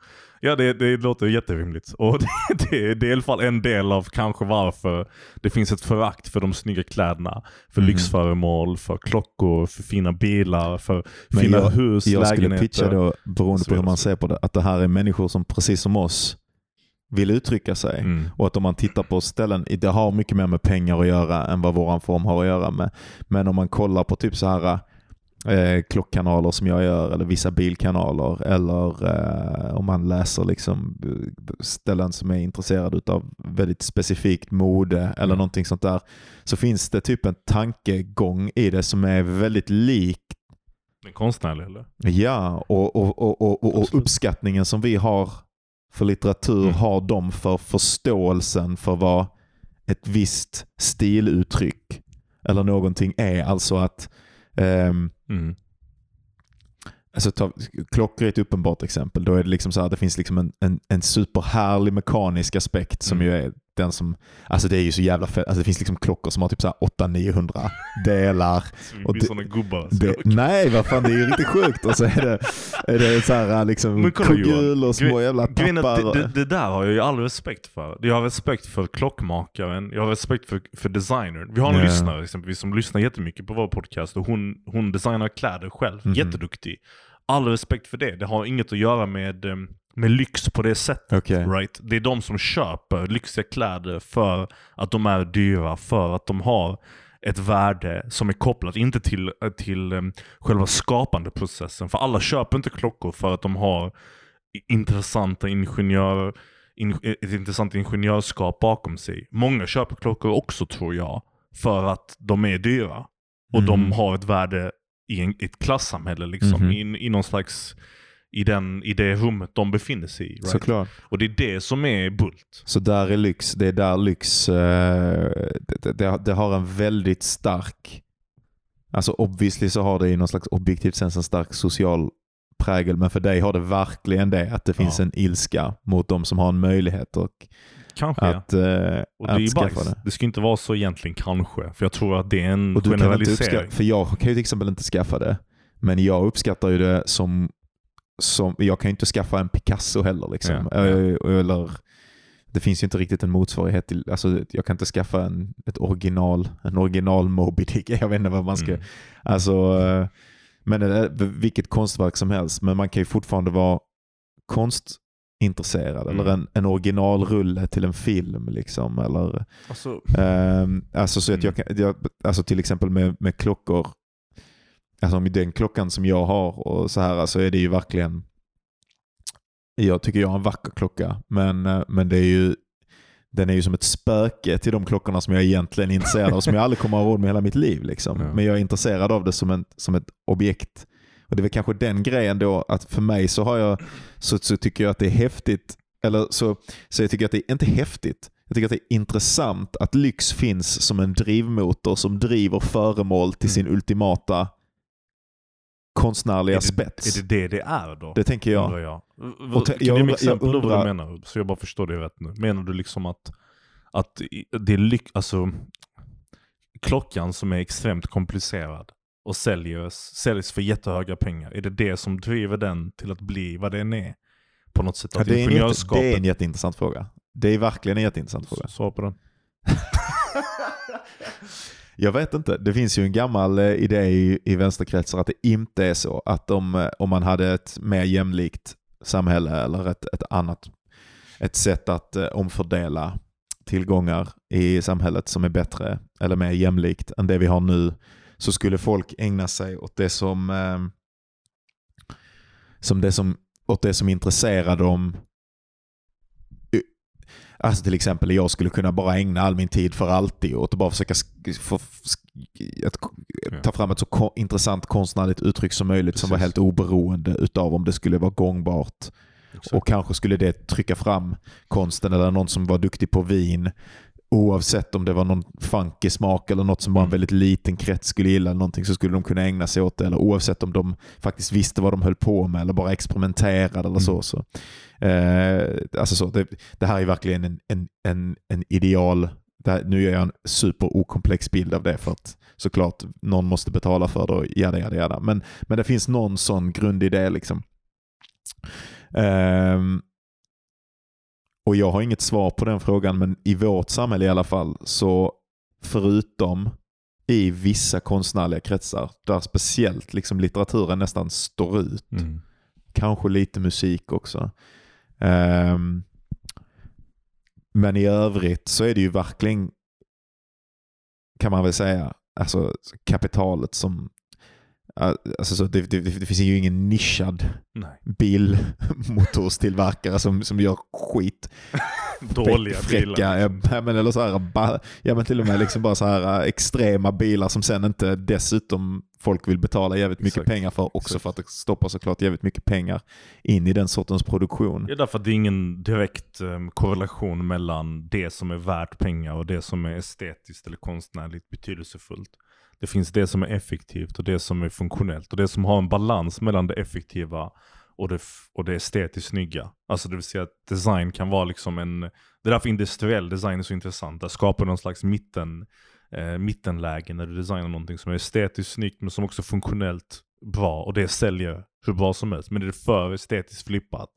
Ja, det, det låter jätterimligt. Och det, det, det är i alla fall en del av kanske varför det finns ett förakt för de snygga kläderna. För Mhm. lyxföremål, för klockor, för fina bilar, för Men fina jag- hus, Jag skulle lägenheter. pitcha då, beroende på hur man ser på det, att det här är människor som precis som oss vill uttrycka sig. Mm. Och att om man tittar på ställen, det har mycket mer med pengar att göra än vad våran form har att göra med. Men om man kollar på typ så här eh, klockkanaler som jag gör eller vissa bilkanaler eller eh, om man läser liksom eh, ställen som är intresserade av väldigt specifikt mode eller Mm. någonting sånt där. Så finns det typ en tankegång i det som är väldigt lik Den konstnärliga eller? Ja, och, och, och, och, och, uppskattningen som vi har för litteratur Mm. har de för förståelsen för vad ett visst stiluttryck eller någonting är. Alltså att ehm, Mm. Alltså ta, klockor uppenbart exempel. Då är det liksom så här, det finns liksom en, en, en superhärlig mekanisk aspekt som Mm. ju är den som, alltså det är ju så jävla fett. Alltså det finns liksom klockor som har typ så här 800-900 delar. Och det- sådana gubbar. Det, nej, vad fan det är ju riktigt sjukt. Och så är det, är det så här liksom kolla, Johan. kugghjul och små jävla tappar. det, det, där har jag ju all respekt för. Jag har respekt för klockmakaren, jag har respekt för, för designern. Vi har en Ja. lyssnare exempelvis som lyssnar jättemycket på vår podcast och hon, hon designar kläder själv. Mhm. Jätteduktig. All respekt för det. Det har inget att göra med, eh, med lyx på det sättet. Okej. Right? Det är de som köper lyxiga kläder för att de är dyra, för att de har ett värde som är kopplat, inte till, till um, själva skapandeprocessen. För alla köper inte klockor för att de har intressanta ingenjör, in, ett intressant ingenjörskap bakom sig. Många köper klockor också tror jag, för att de är dyra. Och de Mhm. har ett värde i, en, i ett klassamhälle liksom. Mhm. I, I någon slags, i, den, i det rummet de befinner sig i. Right? Såklart. Och det är det som är Bult. Så där är lyx, det är där lyx, eh, det, det, det har en väldigt stark, alltså obviously så har det i någon slags objektivt sens en stark social prägel, men för dig har det verkligen det, att det finns Ja. en ilska mot de som har en möjlighet och Kanske ja. att, eh, Och det är att bajs. skaffa det. Det ska inte vara så egentligen kanske. För jag tror att det är en Och du kan inte generalisering. uppskatta, för jag kan ju till exempel inte skaffa det, men jag uppskattar ju det som, som jag kan ju inte skaffa en Picasso heller. Liksom. Ja, ja. Eh, Eller, det finns ju inte riktigt en motsvarighet till, alltså jag kan inte skaffa en, ett original, en original Moby Dick, jag vet inte vad man ska, Mm. alltså, eh, men eh, vilket konstverk som helst, men man kan ju fortfarande vara konstintresserad Mm. eller en, en originalrulle till en film liksom, eller Alltså, Ehm, alltså, så att jag, kan- jag, alltså till exempel med, med klockor. Alltså med den klockan som jag har och så här så är det ju verkligen jag tycker jag har en vacker klocka men, eh, men det är ju den är ju som ett spöke till de klockorna som jag egentligen är intresserad av som jag aldrig kommer att ha råd med hela mitt liv. Liksom. Ja. Men jag är intresserad av det som, en, som ett objekt. Och Det är väl kanske den grejen då att för mig så har jag så, så tycker jag att det är häftigt eller så, så jag tycker att det är inte häftigt. Jag tycker att det är intressant att lyx finns som en drivmotor som driver föremål till Mm. sin ultimata konstnärliga är, det, spets. är det det det är då? Det tänker jag. Undrar jag. Och kan jag du ge undrar- exempel jag på vad du undrar- menar? Så jag bara förstår det rätt nu. Menar du liksom att, att det är lyck, alltså klockan som är extremt komplicerad och säljs, säljs för jättehöga pengar. Är det det som driver den till att bli vad den är? På något sätt. Ja, det, är en jätte, det är en jätteintressant fråga. Det är verkligen en jätteintressant fråga. Svar på den. Jag vet inte. Det finns ju en gammal eh, idé i, i vänsterkretsar att det inte är så. Att om, eh, om man hade ett mer jämlikt samhälle eller ett, ett annat ett sätt att eh, omfördela tillgångar i samhället som är bättre eller mer jämlikt än det vi har nu så skulle folk ägna sig åt det som, eh, som, det som, åt det som intresserar dem Alltså till exempel jag skulle kunna bara ägna all min tid för alltid åt att bara försöka få, att, ta fram ett så ko- intressant konstnärligt uttryck som möjligt som var Precis. helt oberoende utav om det skulle vara gångbart. Och kanske skulle det trycka fram konsten eller någon som var duktig på vin. Oavsett om det var någon funky smak eller något som bara en Mm. väldigt liten krets skulle gilla eller någonting så skulle de kunna ägna sig åt det. Eller oavsett om de faktiskt visste vad de höll på med eller bara experimenterade eller så. Mm. så. Eh, alltså så det, det här är verkligen en, en, en, en ideal här, nu gör jag en super okomplex bild av det för att såklart någon måste betala för det och jada, jada, jada. Men, men det finns någon sån grundidé liksom. Ehm, och jag har inget svar på den frågan, men i vårt samhälle i alla fall, så förutom i vissa konstnärliga kretsar, där speciellt liksom litteraturen nästan står ut, Mm. kanske lite musik också. Ehm, men i övrigt så är det ju verkligen, kan man väl säga, alltså kapitalet som Alltså så det, det, det finns ju ingen nischad Nej. bilmotorstillverkare som, som gör skit. Dåliga fräcka, bilar. liksom. Ja, men, eller så här, ja, men till och med liksom bara så här äh, extrema bilar som sen inte dessutom folk vill betala jävligt mycket Exakt. pengar för. Också Exakt. för att det stoppar såklart jävligt mycket pengar in i den sortens produktion. Ja, därför att det är ingen direkt em, korrelation mellan det som är värt pengar och det som är estetiskt eller konstnärligt betydelsefullt. Det finns det som är effektivt och det som är funktionellt och det som har en balans mellan det effektiva och det, och det estetiskt snygga. Alltså det vill säga att design kan vara liksom en... Det är därför industriell design är så intressant. Där skapar någon slags mitten, eh, mittenläge när du designar någonting som är estetiskt snyggt men som också är funktionellt bra och det säljer hur bra som helst. Men är det för estetiskt flippat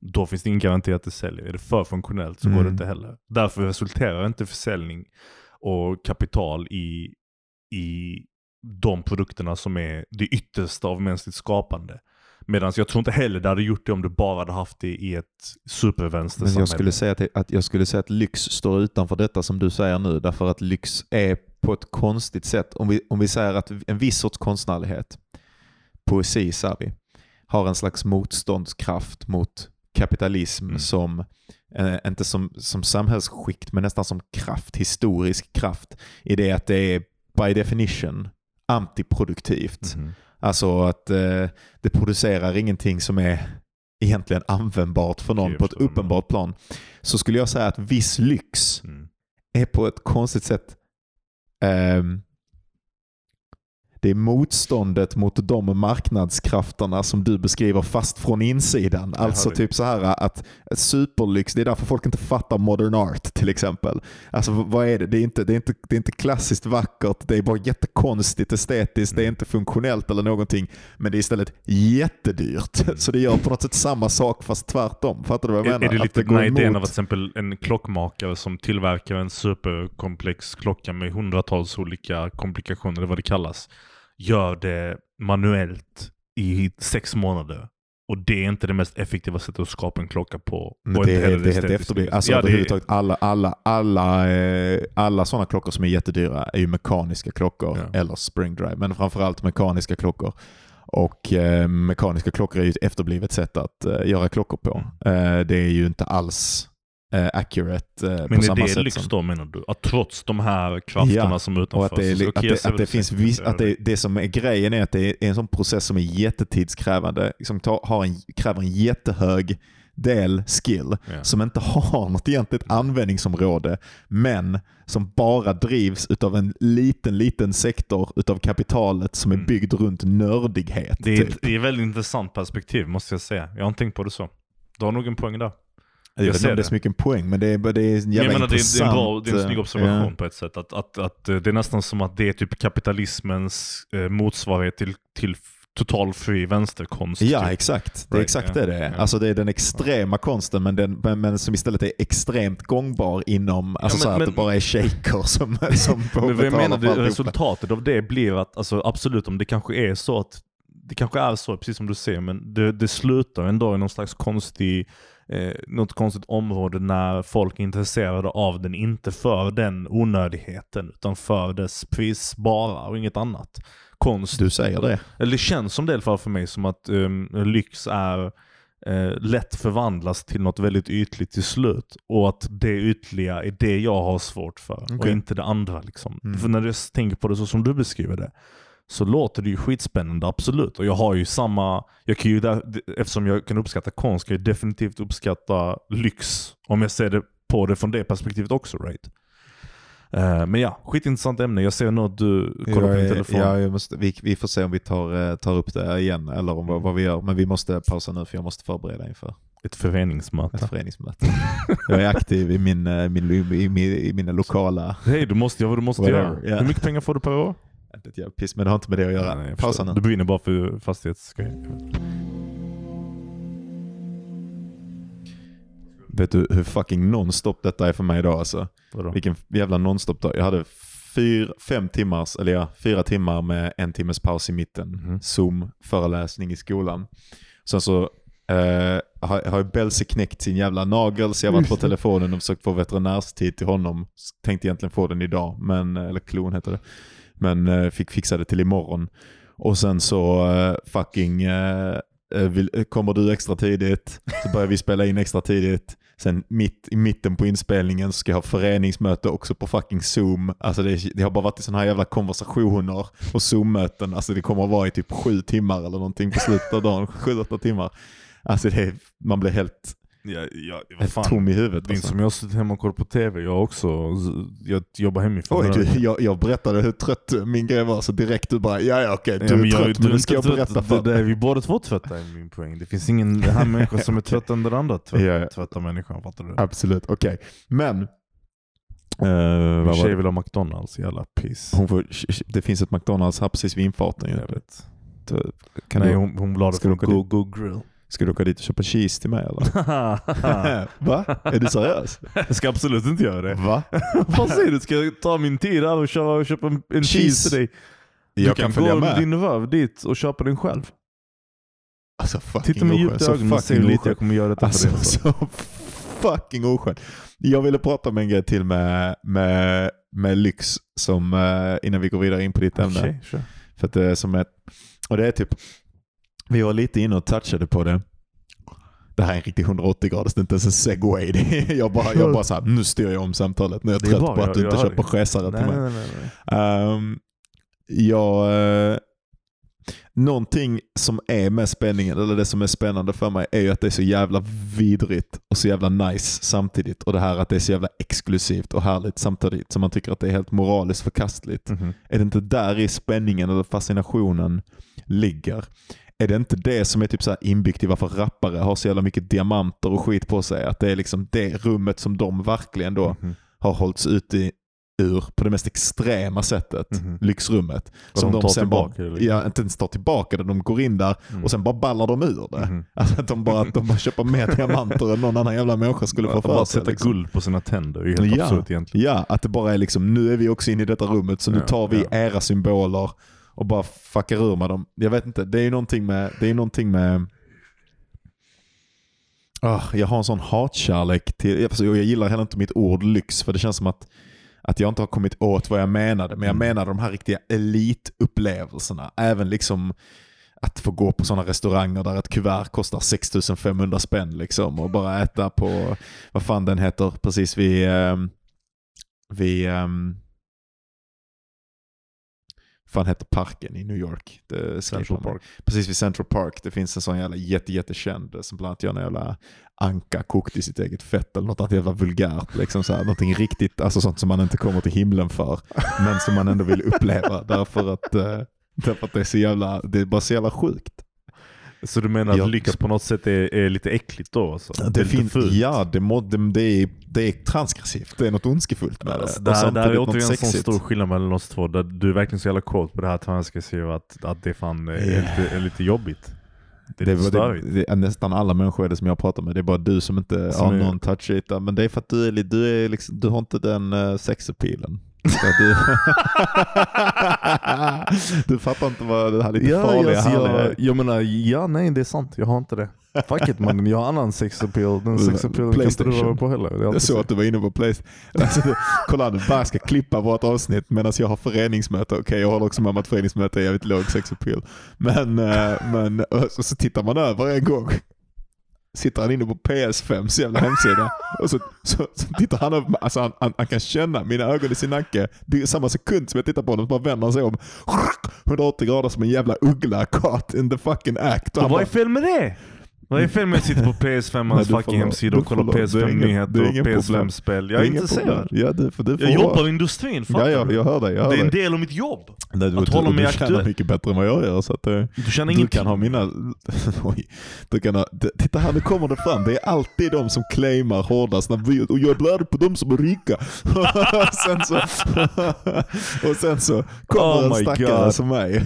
då finns det ingen garanti att det säljer. Är det för funktionellt så går det Mm. inte heller. Därför resulterar inte försäljning och kapital i, i de produkterna som är det yttersta av mänskligt skapande. Medan jag tror inte heller det hade gjort det om du bara hade haft det i ett Men supervänstersamhälle. jag skulle, säga att, att jag skulle säga att lyx står utanför detta som du säger nu. Därför att lyx är på ett konstigt sätt, om vi, om vi säger att en viss sorts konstnärlighet, poesi säger vi, har en slags motståndskraft mot kapitalism Mm. som, eh, inte som, som samhällsskikt, men nästan som kraft, historisk kraft. I det att det är by definition antiproduktivt. Mhm. Alltså att eh, det producerar ingenting som är egentligen användbart för någon på ett uppenbart plan. Så skulle jag säga att viss lyx Mm. är på ett konstigt sätt ehm, det är motståndet mot de marknadskrafterna som du beskriver fast från insidan. Alltså typ så här att superlyx, det är därför folk inte fattar modern art till exempel. Alltså vad är det? Det är inte, det är inte, det är inte klassiskt vackert, det är bara jättekonstigt estetiskt, det är Mm. inte funktionellt eller någonting. Men det är istället jättedyrt. Mm. Så det gör på något sätt samma sak fast tvärtom. Fattar du vad jag Är, menar? är det Att lite den här idén emot- av att till exempel en klockmakare som tillverkar en superkomplex klocka med hundratals olika komplikationer, eller vad det kallas, gör det manuellt i sex månader. Och det är inte det mest effektiva sättet att skapa en klocka på. Men det, är, det är helt efterblivet. Alltså Ja, överhuvudtaget alla, alla, alla, eh, alla sådana klockor som är jättedyra är ju mekaniska klockor Ja. eller spring drive. Men framförallt mekaniska klockor. Och eh, mekaniska klockor är ju ett efterblivet sätt att eh, göra klockor på. Mm. Eh, det är ju inte alls eh, accurate eh, Men på är samma det sätt lyx som... då menar du? Att trots de här krafterna Ja, som är utanför Och att det, är, så att det, ser att det finns Jag att det, det som är grejen är att det är en sån process som är jättetidskrävande, som tar, har en, kräver en jättehög del skill, Ja. som inte har något egentligt användningsområde, men som bara drivs utav en liten, liten sektor utav kapitalet som är Mm. byggd runt nördighet. Det är, typ. det är ett väldigt intressant perspektiv måste jag säga. Jag har inte tänkt på det så. Du har nog en poäng där. Jag vet inte om det är så mycket en poäng, men det är, det är en jävla jag menar, det, är, det, är en bra, intressant, det är en snygg eh, observation ja. på ett sätt. Att, att, att, eh, det är nästan som att det är typ kapitalismens eh, motsvarighet till, till, total fri vänsterkonst. Ja, typ. exakt. Det är Right, exakt ja, det det är. ja. Alltså det är den extrema konsten men, den, men, men som istället är extremt gångbar inom, alltså men- så här att men- det bara är shejker som, som Men vad jag menar, det, resultatet av det blir att, alltså absolut om det kanske är så att, det kanske är så precis som du säger, men det, det slutar ändå i någon slags konstig, eh, något konstigt område när folk är intresserade av den, inte för den onödigheten, utan för dess pris bara och inget annat. Konst, Du säger det. eller det känns som det fall för mig som att um, lyx är eh, lätt förvandlas till något väldigt ytligt till slut. Och att det ytliga är det jag har svårt för och Okej. inte det andra. Liksom. Mm. För när jag tänker på det så som du beskriver det så låter det ju skitspännande, absolut. Och jag har ju samma, jag kan ju där, eftersom jag kan uppskatta konst, kan jag definitivt uppskatta lyx. Om jag ser det på det från det perspektivet också, right? Eh, men ja, skitintressant ämne. Jag ser nog att du kollar på Jag din är- telefon. Ja, måste, vi, vi får se om vi tar, eh, tar upp det igen eller om, vad, vad vi gör. Men vi måste pausa nu för jag måste förbereda inför Ett föreningsmöte. ett föreningsmöte. jag är aktiv i, min, eh, min, i, min, i mina lokala... Hej, du måste göra vad du måste göra. yeah. Hur mycket pengar får du per år? Inte ett jävla piss, men det har inte med det att göra. Nej, pausa nu. Du brinner bara för fastighetsgrejer. Vet du hur fucking nonstop detta är för mig idag alltså? Vadå? Vilken jävla nonstop dag. Jag hade fyr, fem timmars, eller ja, fyra timmar med en timmes paus i mitten. Mhm. Zoom-föreläsning i skolan. Sen så eh, har, har ju Belsi knäckt sin jävla nagel så jag har varit på telefonen och försökt få veterinärstid till honom. Tänkte egentligen få den idag, men, eller klon heter det. Men eh, fick fixa det till imorgon. Och sen så eh, fucking eh, kommer du extra tidigt, så börjar vi spela in extra tidigt. Sen mitt i mitten på inspelningen ska jag ha föreningsmöte också på fucking zoom. Alltså det, det har bara varit i sådana här jävla konversationer och zoom-möten. Alltså det kommer att vara i typ sju timmar eller någonting på slutet av dagen. Sju, åtta timmar. Alltså det man blir helt, Ja, ja, vad fan. tom i huvudet. Det är inte Alltså. som jag sitter hemma och kollar på TV. Jag också. Jag jobbar hemifrån. Oj, du, jag, jag berättade hur trött min grej var så direkt du bara ja ja okej du Ja, är men jag- trött du men är nu ska jag berätta för är Vi båda två trötta är min poäng. Det finns ingen här människan som är trött än den andra trött, Ja, trötta människan. Fattar du? Absolut, okej. Men, eh, Min tjej vill ha McDonalds, jävla piss. Hon får, det finns ett McDonalds här precis vid infarten. jag vet. Kan Nej, du, hon, hon vill ha det från Go Grill. Ska du åka dit och köpa cheese till mig eller? Va? Är du seriös? jag ska absolut inte göra det. Va? Vad säger du? Ska jag ta min tid här och köpa en, en cheese. Cheese. till dig? Jag du kan kan, följa gå med. din röv dit och köpa den själv. Alltså fucking Titta mig djupt i Så ögonen och se hur lite jag kommer göra detta Alltså för dig. så fucking oskön. Jag ville prata om en grej till med, med, med lyx som, eh, innan vi går vidare in på ditt ämne. Kör. För att det är som ett, och det är typ, vi var lite inne och touchade på det. Det här är en riktig 180 graders, det är inte ens en segway. Jag bara, jag bara så här, nu styr jag om samtalet. Nu är jag trött bra, på att jag- du inte köper schäsare till mig. nej, nej, nej. Um, jag, eh, någonting som är med spänningen, eller det som är spännande för mig, är ju att det är så jävla vidrigt och så jävla nice samtidigt. Och det här att det är så jävla exklusivt och härligt samtidigt som man tycker att det är helt moraliskt förkastligt. Mhm. Är det inte där i spänningen eller fascinationen ligger? Är det inte det som är typ så inbyggt i varför rappare har så jävla mycket diamanter och skit på sig? Att det är liksom det rummet som de verkligen då Mhm. har hållits ute ur på det mest extrema sättet. Mhm. Lyxrummet. Och som de de, sen bara, tillbaka det, liksom. ja, inte ens tar tillbaka det. De går in där Mm. och sen bara ballar de ur det. Mhm. Alltså att de bara, att de bara köper mer diamanter än någon annan jävla människa skulle få bara för sig. sätta liksom. guld på sina tänder är ju helt Ja. absurt egentligen. Ja, att det bara är liksom, nu är vi också inne i detta rummet så nu Ja, tar vi ja. era symboler och bara fuckar ur med dem. Jag vet inte, det är ju någonting med, det är någonting med Ah, jag har en sån hatkärlek till, alltså, jag gillar heller inte mitt ord lyx för det känns som att, att jag inte har kommit åt vad jag menade. Men jag Mm. menar de här riktiga elitupplevelserna. Även liksom att få gå på sådana restauranger där ett kuvert kostar 6500 spänn liksom och bara äta på, vad fan den heter, precis vid, um, vid um, fan heter parken i New York? Det Central Park. Precis vid Central Park. Det finns en sån jävla jätte, jättekänd eh, som bland annat gör en jävla anka kokt i sitt eget fett eller något annat jävla vulgärt. Liksom så här, någonting riktigt, alltså sånt som man inte kommer till himlen för. Men som man ändå vill uppleva därför att, eh, därför att det är så jävla, det är bara så jävla sjukt. Så du menar att Jag- lyx på något sätt är, är lite äckligt då? Alltså? Det, finns, fult. ja, det, må, det, det, är, det är transgressivt. Det är något ondskefullt med Alltså, det. det, här, det här är återigen en sån stor skillnad mellan oss två. Där du är verkligen så jävla kåt på det här transgressiva att, att det fan är, Ja. lite, är lite jobbigt. Det är Det, det, det är nästan alla människor är det som jag pratar med. Det är bara du som inte Som har är- någon touchyta. Men det är för att du, är, du, är liksom, du har inte den uh, sexappealen. Du, du fattar inte vad det här lite farliga alltså, jag, är. jag menar, ja nej det är sant. Jag har inte det. Fuck it mannen, jag har annan sex appeal. Den sex appealen kan inte du vara på heller. Jag såg så. att du var inne på Playstation. Alltså, du, kolla nu, bara ska klippa vårt avsnitt medan jag har föreningsmöte. Okej, jag håller också med om att föreningsmöte är jävligt låg sex appeal. Men, eh, men och så tittar man över en gång. Sitter han inne på PS5 jävla hemsida och så, så, så tittar han upp, alltså han, han, han kan känna mina ögon i sin nacke. Det är samma sekund som jag tittar på honom, så bara vänder han sig om. 180 grader som en jävla uggla caught in the fucking act. Och Och vad är fel med det? Vad är fel med att sitta på PS5 Nej, hans du får fucking lov. hemsida och Du kolla lov. Det är PS5 ingen- det är nyheter och ingen problem. PS5-spel? Jag det är intresserad. Ja, du, du Jag jobbar i industrin, fattar Ja, ja, du? jag hör dig. Jag hör Det är en del av mitt jobb. Nej, du, Att du, hålla du mig tjänar aktuell. mycket bättre än vad jag gör. Så att, eh, Du känner du kan ha mina... Du kan ha, titta här, nu kommer det fram. Det är alltid de som claimar hårdast. När vi, och jag är blöd på de som är rika. och, sen så, och sen så kommer Oh en stackare God. som mig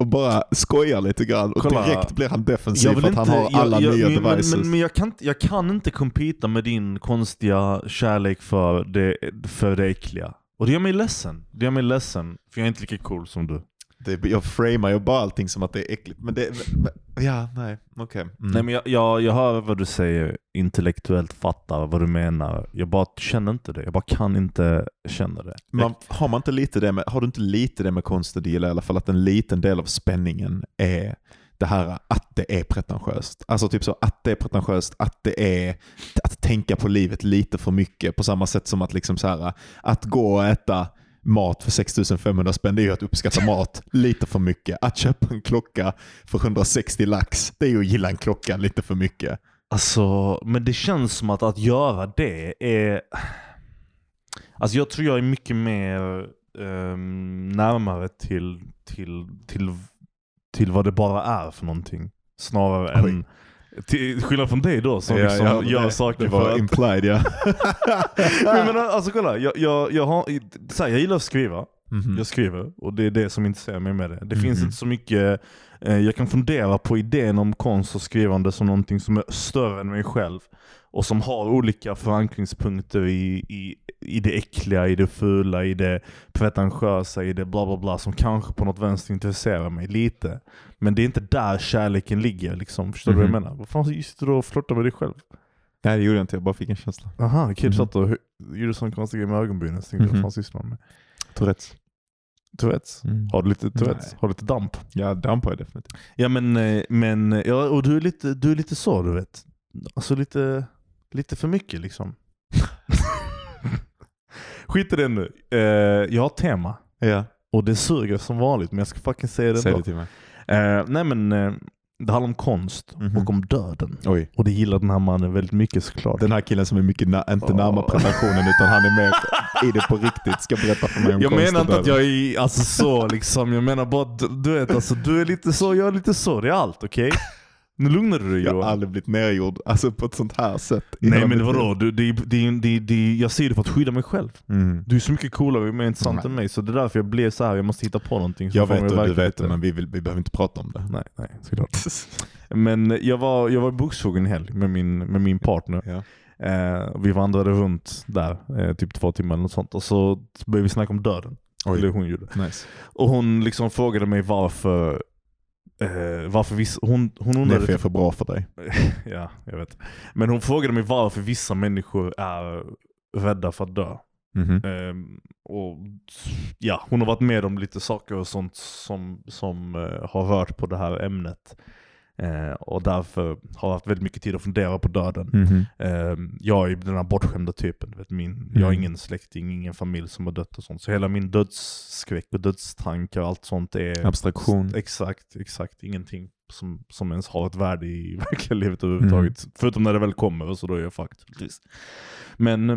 och bara skojar lite grann. Och Kolla. direkt blir han defensiv för att han har alla jag, nya men, devices. Men, men jag, kan, inte- jag kan inte competa med din konstiga kärlek för det, för det äckliga. Och det gör mig ledsen. Det gör mig ledsen, för jag är inte lika cool som du. Det, jag framar ju bara allting som att det är äckligt. Men det... Men, ja, nej, okej. Mm. Nej men jag, jag, jag hör vad du säger, intellektuellt fattar vad du menar. Jag bara känner inte det. Jag bara kan inte känna det. Man, har, man inte lite det med, har du inte lite det med konst att gilla i alla fall? Att en liten del av spänningen är det här att det är pretentiöst. Alltså typ så att det är pretentiöst, att det är att tänka på livet lite för mycket. På samma sätt som att liksom så här, att gå och äta mat för 6500 spänn, det är ju att uppskatta mat lite för mycket. Att köpa en klocka för 160 lax, det är ju att gilla en klocka lite för mycket. Alltså, men det känns som att att göra det är... Alltså jag tror jag är mycket mer ehm, närmare till, till, till, till vad det bara är för någonting. Snarare Oj. än... Till skillnad från dig då som Ja, liksom jag hörde gör det. saker det för att... implied ja. Men menar, alltså kolla, jag, jag, jag, har, här, jag gillar att skriva. Mhm. Jag skriver och det är det som intresserar mig med det. Det Mhm. finns inte så mycket, eh, jag kan fundera på idén om konst och skrivande som någonting som är större än mig själv. Och som har olika förankringspunkter i, i, i det äckliga, i det fula, i det pretentiösa, i det bla bla bla som kanske på något vänster intresserar mig lite. Men det är inte där kärleken ligger liksom. Förstår du vad Mhm. jag menar? Vad fan sitter du och flörtar med dig själv? Nej det gjorde jag inte, jag bara fick en känsla. Aha, kid Mhm. satt och gjorde sån konstig grej med ögonbrynen. Så tänkte jag, Mhm. vad fan sysslar han med? Tourettes. Tourettes? Mm. Har du lite Tourettes? Har du lite damp? Ja, damp har jag definitivt. Ja men, eh, men ja, och du är, lite, du är lite så du vet. Alltså lite, lite för mycket liksom. Skit i det nu. Eh, jag har ett tema. Ja, Och det suger som vanligt men jag ska fucking säga det säg ändå. det till mig. Eh, nej men eh, det handlar om konst Mhm. och om döden. Oj. Och det gillar den här mannen väldigt mycket såklart. Den här killen som är mycket na- inte närmare Åh. pretensionen utan han är mer i det på riktigt. Ska berätta för mig om Jag menar inte att jag är alltså så liksom, jag menar bara du, du vet alltså, du är lite så, jag är lite så, det är allt okej? Nu lugnar du dig Jag har Johan. aldrig blivit nergjord alltså på ett sånt här sätt. Nej men vadå, du, det, det, det, det, jag säger det för att skydda mig själv. Mm. Du är så mycket coolare och mer intressant än mig så det är därför jag blev så här. jag måste hitta på någonting. som Jag vet och du vet det men vi, vill, vi behöver inte prata om det. Nej, nej såklart. Men jag var, jag var i Bokskogen en helg med min, med min partner. Ja. Eh, vi vandrade runt där, eh, typ två timmar eller något sånt. Och så började vi snacka om döden. Oj. Eller hon gjorde. Nice. Och hon liksom frågade mig varför, eh, varför vissa, hon, hon Det är undrade för, för bra för dig. ja, jag vet. Men hon frågade mig varför vissa människor är rädda för att dö. Mhm. Ehm, och ja, Hon har varit med om lite saker och sånt som, som eh, har rört på det här ämnet. Eh, och därför har jag haft väldigt mycket tid att fundera på döden. Mhm. Ehm, jag är den här bortskämda typen. Vet, min, Jag har Mm. ingen släkting, ingen familj som har dött och sånt. Så hela min dödsskräck och dödstankar och allt sånt är Abstraktion. Exakt, exakt. Ingenting som, som ens har ett värde i verkliga livet överhuvudtaget. Förutom när det väl kommer, så då är jag fucked. Men eh,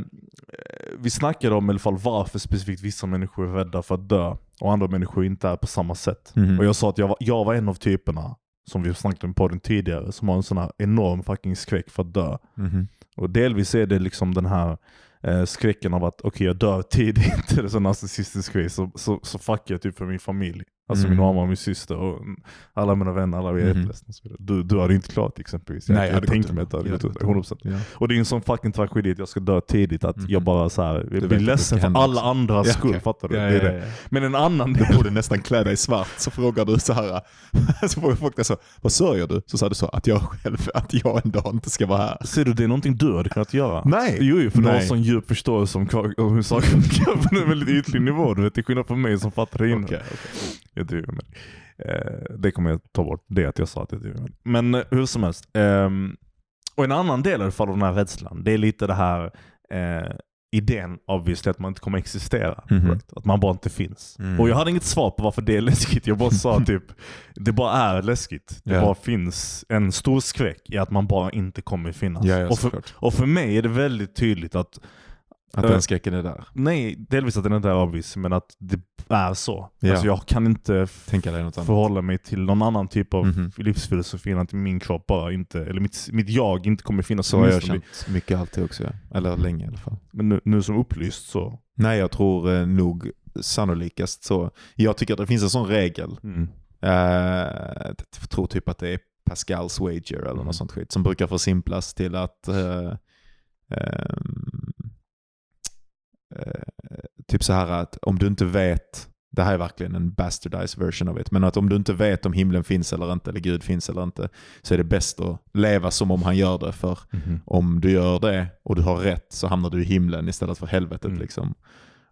vi snackade om i alla fall varför specifikt vissa människor är rädda för att dö och andra människor inte är på samma sätt. Mhm. Och jag sa att jag var, jag var en av typerna som vi snackat om på den tidigare, som har en sån här enorm fucking skräck för att dö. Mhm. Och delvis är det liksom den här eh, skräcken av att okej jag dör tidigt, eller så narcissistisk grej, så, så, så fuckar jag typ för min familj. Alltså Mm. min mamma och min syster och mm, alla mina vänner, alla är Mhm. och så vidare. Du, du hade inte klarat exempelvis. Jag, Nej, jag jag tänkte mig att du hade gått under, gått 100%. Ja. Och det är en sån fucking tragedi att jag ska dö tidigt, att Mhm. jag bara så här, jag blir det ledsen för alla också. andras Ja, skull, okej. fattar du? Ja, det är det. Men en annan Du del, borde nästan klä dig i svart, så frågar du så här. Så frågar folk dig så, vad sörjer du? Så sa du så, att jag själv, att jag en dag inte ska vara här. ser du det är någonting du hade kunnat göra? Nej! Jo, för du har Nej. sån djup förståelse om, hur saker funkar på en väldigt ytlig nivå. Du vet, till skillnad från mig som fattar det innan. Okej, Jag driver med det. Eh, det kommer jag ta bort, det att jag sa att jag det. Men eh, hur som helst. ehm, och en annan del i alla fall av den här rädslan, det är lite det här eh, idén obviously att man inte kommer existera. Mhm. Right? Att man bara inte finns. Mm. Och jag hade inget svar på varför det är läskigt. Jag bara sa typ, det bara är läskigt. Det Ja. bara finns en stor skräck i att man bara inte kommer finnas. Ja, ja, och, för, och för mig är det väldigt tydligt att Att Eh, den skräcken är där. Nej, delvis att den inte är obvious, men att det är så. Ja. Alltså jag kan inte Tänka dig något annat. förhålla mig till någon annan typ av Mhm. livsfilosofi än att min kropp bara inte, eller mitt, mitt jag inte kommer finnas Så har jag känt mycket alltid också. Ja. Eller länge i alla fall. Men nu, nu som upplyst så. Nej, jag tror eh, nog sannolikast så. Jag tycker att det finns en sån regel. Mm. Eh, jag tror typ att det är Pascals wager eller Mm. något sånt skit. Som brukar försimplas till att eh, ehm, eh, typ så här att om du inte vet, det här är verkligen en bastardized version av det, men att om du inte vet om himlen finns eller inte, eller Gud finns eller inte, så är det bäst att leva som om han gör det. För Mhm. om du gör det och du har rätt så hamnar du i himlen istället för helvetet. Mm. Liksom.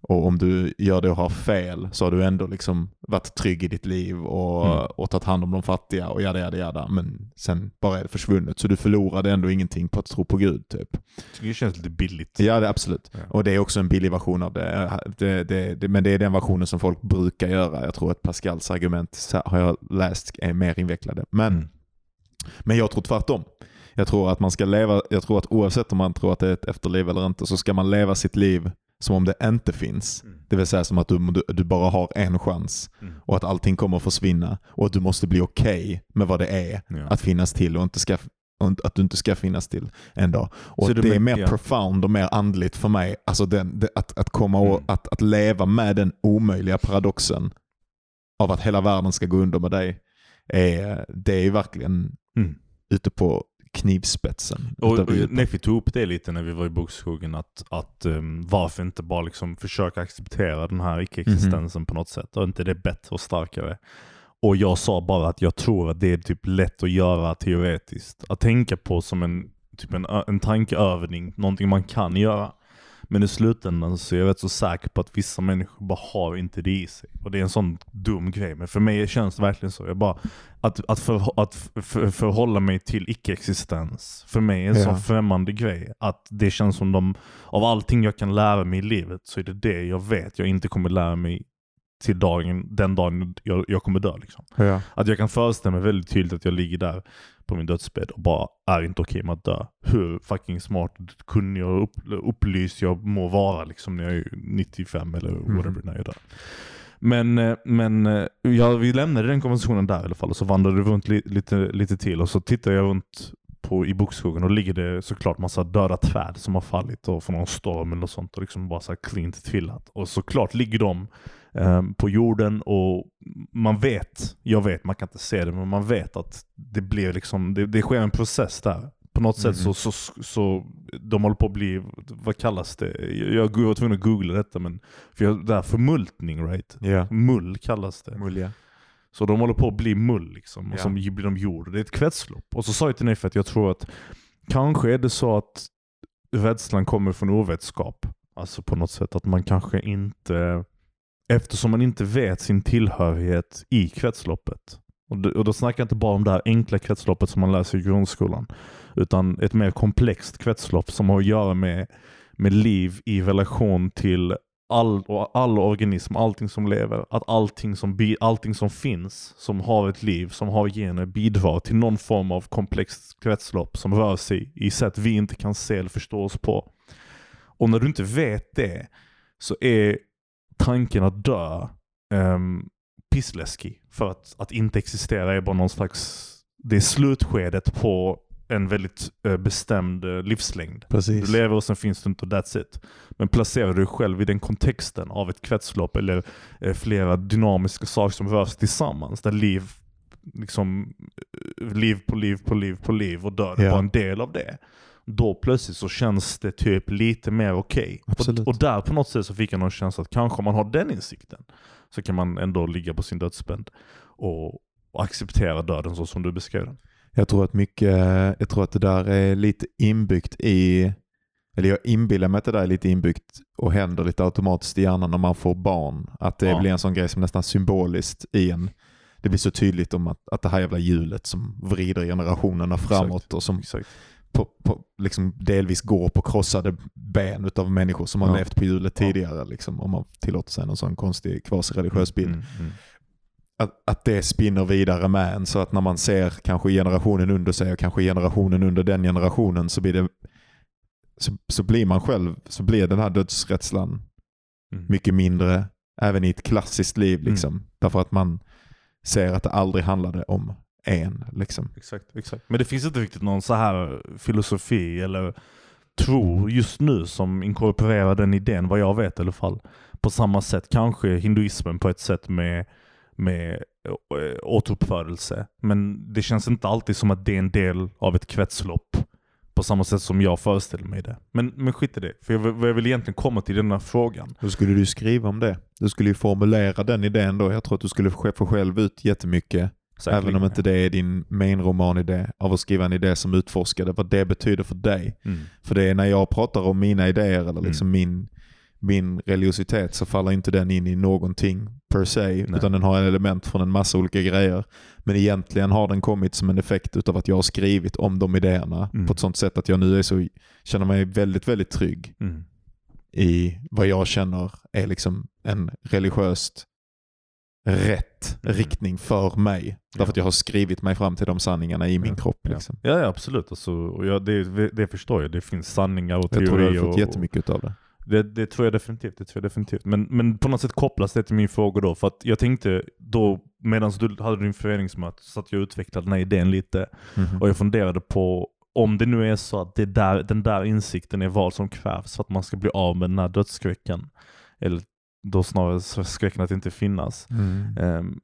Och om du gör det och har fel så har du ändå liksom varit trygg i ditt liv och, Mm. och tagit hand om de fattiga och jada jada jada. Men sen bara är det försvunnet. Så du förlorade ändå ingenting på att tro på Gud. Typ. Det känns lite billigt. Ja, det absolut. Ja. Och det är också en billig version av det. Det, det, det. Men det är den versionen som folk brukar göra. Jag tror att Pascals argument har jag läst är mer invecklade. Men, Mm. men jag tror tvärtom. Jag tror att man ska leva, jag tror att oavsett om man tror att det är ett efterliv eller inte så ska man leva sitt liv som om det inte finns. Mm. Det vill säga som att du, du, bara har en chans Mm. och att allting kommer att försvinna och att du måste bli okej med vad det är Ja. att finnas till och inte ska, och att du inte ska finnas till en dag. Och det, det är mer ja. profound och mer andligt för mig. Alltså den, det, att, att komma och Mm. att, att leva med den omöjliga paradoxen av att hela världen ska gå under med dig. Är, det är verkligen Mm. ute på knivspetsen. Och, och. Neffi tog upp det lite när vi var i bokskogen, att, att um, varför inte bara liksom försöka acceptera den här icke-existensen på något sätt? Och inte det bättre och starkare? Och jag sa bara att jag tror att det är typ lätt att göra teoretiskt. Att tänka på som en, typ en, en tankeövning, någonting man kan göra. Men i slutändan så är jag rätt så säker på att vissa människor bara har inte det i sig. Och det är en sån dum grej. Men för mig känns det verkligen så. Jag bara, att, att, för, att för, förhålla mig till icke-existens, för mig är en Ja. sån främmande grej. Att det känns som de, av allting jag kan lära mig i livet så är det det jag vet jag inte kommer lära mig till dagen, den dagen jag, jag kommer dö. Liksom. Ja. Att jag kan föreställa mig väldigt tydligt att jag ligger där på min dödsbädd och bara är inte okej med att dö. Hur fucking smart, kunnig och upp, upplyst jag må vara liksom när jag är 95 eller whatever Mhm. när jag dör. Men, eh, men eh, ja, vi lämnade den konversationen där i alla fall och så vandrade vi runt li, lite, lite till och så tittade jag runt på, i bokskogen och ligger det såklart massa döda träd som har fallit och från någon storm eller sånt och liksom bara så här cleant trillat. Och såklart ligger de eh, på jorden och man vet, jag vet, man kan inte se det, men man vet att det blir liksom, det, det sker en process där. På något sätt så, Mhm. så, så, de håller på att bli, vad kallas det? Jag, jag var tvungen att googla detta men, för jag, det här förmultning right? Ja. Mull kallas det. Mulja. Så de håller på att bli mull liksom, och Ja. så blir de jord. Det är ett kretslopp. Och så sa jag till Neffe att jag tror att kanske är det så att rädslan kommer från ovetskap. Alltså på något sätt att man kanske inte, eftersom man inte vet sin tillhörighet i kretsloppet. Och då, och då snackar jag inte bara om det här enkla kretsloppet som man läser i grundskolan. Utan ett mer komplext kretslopp som har att göra med, med liv i relation till all, all organism, allting som lever, att allting som, allting som finns, som har ett liv, som har gener, bidrar till någon form av komplext kretslopp som rör sig i sätt vi inte kan se eller förstå oss på. Och när du inte vet det så är tanken att dö um, pissläskig. För att, att inte existera är bara någon slags det är slutskedet på en väldigt eh, bestämd eh, livslängd. Precis. Du lever och sen finns du inte och that's it. Men placerar du dig själv i den kontexten av ett kretslopp eller eh, flera dynamiska saker som rör sig tillsammans, där liv, liksom, liv på liv på liv på liv och död är Ja. bara en del av det. Då plötsligt så känns det typ lite mer okej. Absolut. Och, och där på något sätt så fick jag någon känsla att kanske om man har den insikten så kan man ändå ligga på sin dödsbädd och, och acceptera döden så som du beskrev den. Jag tror att mycket, jag tror att det där är lite inbyggt i, eller jag inbillar mig att det där är lite inbyggt och händer lite automatiskt i hjärnan när man får barn. Att det Ja. blir en sån grej som nästan symboliskt i en. Det blir så tydligt om att, att det här jävla hjulet som vrider generationerna framåt och som Exakt. på, på, liksom delvis går på krossade ben utav människor som har Ja. levt på hjulet Ja. tidigare. Liksom, om man tillåter sig någon sån konstig kvasireligiös bild. Mm, mm. Att, att det spinner vidare med en så att när man ser kanske generationen under sig och kanske generationen under den generationen så blir det så, så blir man själv, så blir den här dödsrädslan Mm. mycket mindre även i ett klassiskt liv. Liksom. Därför att man ser att det aldrig handlade om en. Liksom. Exakt, exakt. Men det finns inte riktigt någon så här filosofi eller tro just nu som inkorporerar den idén, vad jag vet i alla fall. På samma sätt kanske hinduismen på ett sätt med, med äh, återuppfödelse. Men det känns inte alltid som att det är en del av ett kretslopp på samma sätt som jag föreställer mig det. Men, men skit i det, för jag, jag vill egentligen komma till den här frågan. Då skulle du skriva om det. Du skulle ju formulera den idén då. Jag tror att du skulle få själv ut jättemycket Även om inte det är din main romanidé av att skriva en idé som utforskade vad det betyder för dig. Mm. För det är när jag pratar om mina idéer eller liksom min, min religiositet så faller inte den in i någonting per se. Utan den har en element från en massa olika grejer. Men egentligen har den kommit som en effekt utav att jag har skrivit om de idéerna Mm. på ett sånt sätt att jag nu är så, känner mig väldigt, väldigt trygg Mm. i vad jag känner är liksom en religiöst rätt Mm. riktning för mig. Därför Ja. att jag har skrivit mig fram till de sanningarna i min Ja, kropp. Ja, Liksom. ja, ja absolut. Alltså, och jag, det, det förstår jag. Det finns sanningar och Jag teorier. tror du har och, fått jättemycket av det. Det, det tror jag definitivt. Det tror jag definitivt. Men, men på något sätt kopplas det till min fråga då. För att jag tänkte då, medan du hade din föreningsmöte, så att jag utvecklade den här idén lite. Mhm. Och jag funderade på om det nu är så att det där, den där insikten är vad som krävs för att man ska bli av med den här dödsskräcken. Eller då snarare skräcken att inte finnas. Mm. Ehm,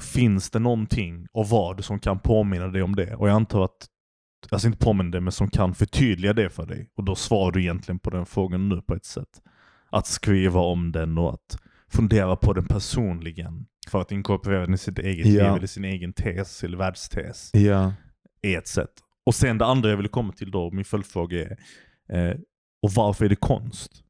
finns det någonting och vad som kan påminna dig om det? Och jag antar att, alltså inte påminna dig, men som kan förtydliga det för dig. Och då svarar du egentligen på den frågan nu på ett sätt. Att skriva om den och att fundera på den personligen. För att inkorporera den i sitt eget liv eller sin egen tes eller världstes. Ja. Är ett sätt. Och sen det andra jag vill komma till då, min följdfråga är, eh, och varför är det konst?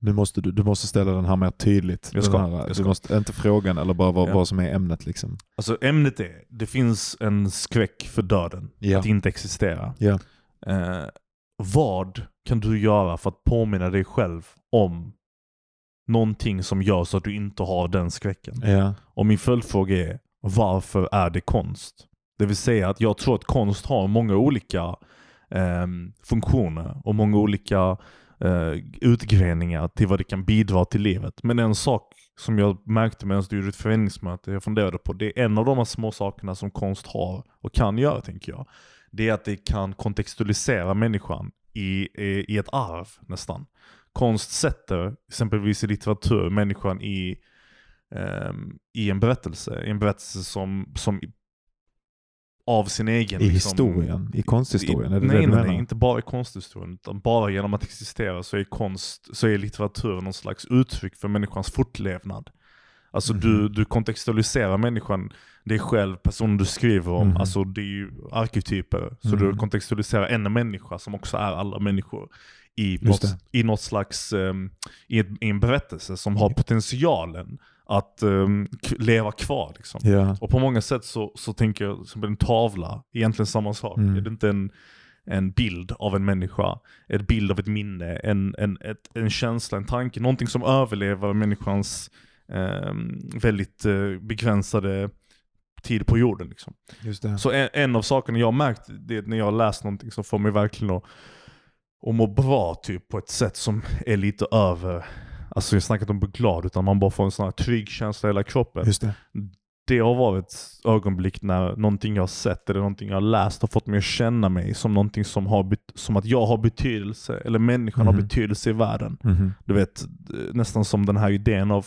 Nu måste du, du måste ställa den här mer tydligt. Jag ska, här, jag Du ska. måste, inte frågan eller bara vad, Ja. vad som är ämnet. Liksom. Alltså ämnet är, det finns en skräck för döden. Ja. Att inte existera. Ja. Eh, vad kan du göra för att påminna dig själv om någonting som gör så att du inte har den skräcken? Ja. Och min följdfråga är, varför är det konst? Det vill säga att jag tror att konst har många olika ehm, funktioner och många olika eh, utgreningar till vad det kan bidra till livet. Men en sak som jag märkte medan du gjorde ett föreningsmöte, jag funderade på, det är en av de här små sakerna som konst har och kan göra tänker jag. Det är att det kan kontextualisera människan i, i, i ett arv nästan. Konst sätter, exempelvis i litteratur, människan i, ehm, i en berättelse. I en berättelse som, som av sin egen... I liksom- historien, i konsthistorien, det nej, nej, nej, inte bara i konsthistorien. Utan bara genom att existera så är konst, så är litteratur någon slags uttryck för människans fortlevnad. Alltså du, Mhm. du kontextualiserar människan, dig själv, personen du skriver om. Mhm. Alltså det är ju arketyper. Så Mhm. du kontextualiserar en människa som också är alla människor. I något, i något slags, ehm, i, ett, i en berättelse som har potentialen att k- leva kvar. Liksom. Ja. Och på många sätt så, så tänker jag som en tavla, egentligen samma sak. Mm. Är det inte en, en bild av en människa, en bild av ett minne, en, en, ett, en känsla, en tanke, någonting som överlever människans ehm, väldigt eh, begränsade tid på jorden. Liksom. Så en, en av sakerna jag har märkt, det är när jag läst någonting som får mig verkligen att, att må bra typ, på ett sätt som är lite över, alltså jag snackar inte om att bli glad, utan man bara får en sån här trygg känsla i hela kroppen. Just det. det har varit ögonblick när någonting jag har sett eller någonting jag har läst har fått mig att känna mig som någonting som, har som att jag har betydelse, eller människan har Mhm. betydelse i världen. Mhm. Du vet, nästan som den här idén av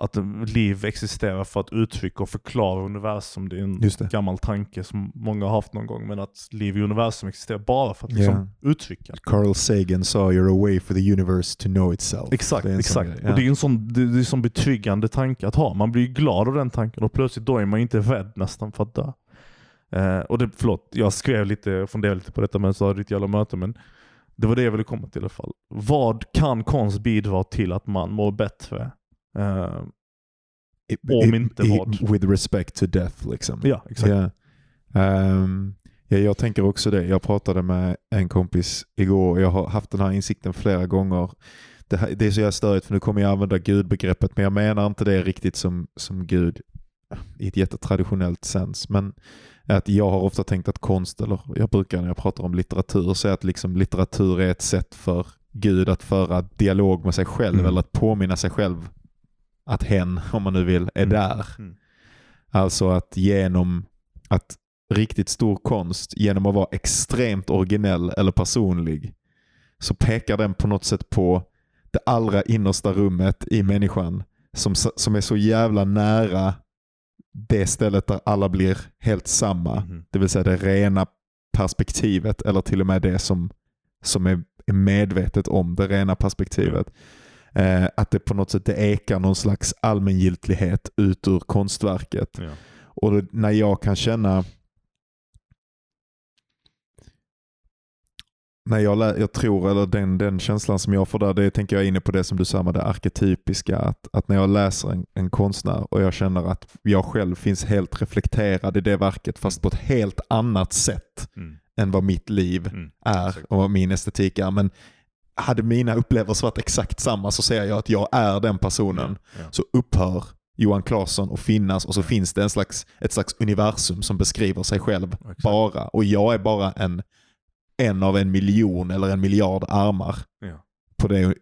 att liv existerar för att uttrycka och förklara universum. Det är en det. gammal tanke som många har haft någon gång, men att liv i universum existerar bara för att liksom uttrycka. Carl Sagan sa “You're a way for the universe to know itself”. Exakt, Det sån exakt. grej, Och det är en sån, det, det är en sån betryggande tanke att ha. Man blir glad av den tanken och plötsligt då är man inte rädd nästan för att dö. Eh, och det, förlåt, jag skrev lite, jag funderade lite på detta men så ditt jävla möte, men det var det jag ville komma till i alla fall. Vad kan konst bidra till att man mår bättre? I- Om i- inte i- vad? With respect to death liksom. ja, exakt. Ja. Ehm, ja, jag tänker också det. Jag pratade med en kompis igår och jag har haft den här insikten flera gånger. Det, här, det är så jävla störigt för nu kommer jag använda gudbegreppet men jag menar inte det riktigt som, som gud i ett jättetraditionellt sens. Men att jag har ofta tänkt att konst, eller jag brukar när jag pratar om litteratur säga att liksom litteratur är ett sätt för Gud att föra dialog med sig själv Mm. eller att påminna sig själv att hen, om man nu vill, är Mm. där. Mm. Alltså att genom att riktigt stor konst, genom att vara extremt originell eller personlig, så pekar den på något sätt på det allra innersta rummet i människan som, som är så jävla nära det stället där alla blir helt samma. Mhm. Det vill säga det rena perspektivet eller till och med det som, som är, är medvetet om det rena perspektivet. Eh, att det på något sätt det ekar någon slags allmängiltighet ut ur konstverket. Ja. Och när jag kan känna när jag, jag tror, eller den, den känslan som jag får där, det tänker jag inne på det som du sa med det arketypiska. Att, att när jag läser en, en konstnär och jag känner att jag själv finns helt reflekterad i det verket fast på ett helt annat sätt Mm. än vad mitt liv Mm. är och vad min estetik är. Men hade mina upplevelser varit exakt samma så ser jag att jag är den personen. Ja. Så upphör Johan Claesson att finnas och så finns det en slags, ett slags universum som beskriver sig själv Exakt. bara. Och jag är bara en, en av en miljon eller en miljard armar Ja. på det,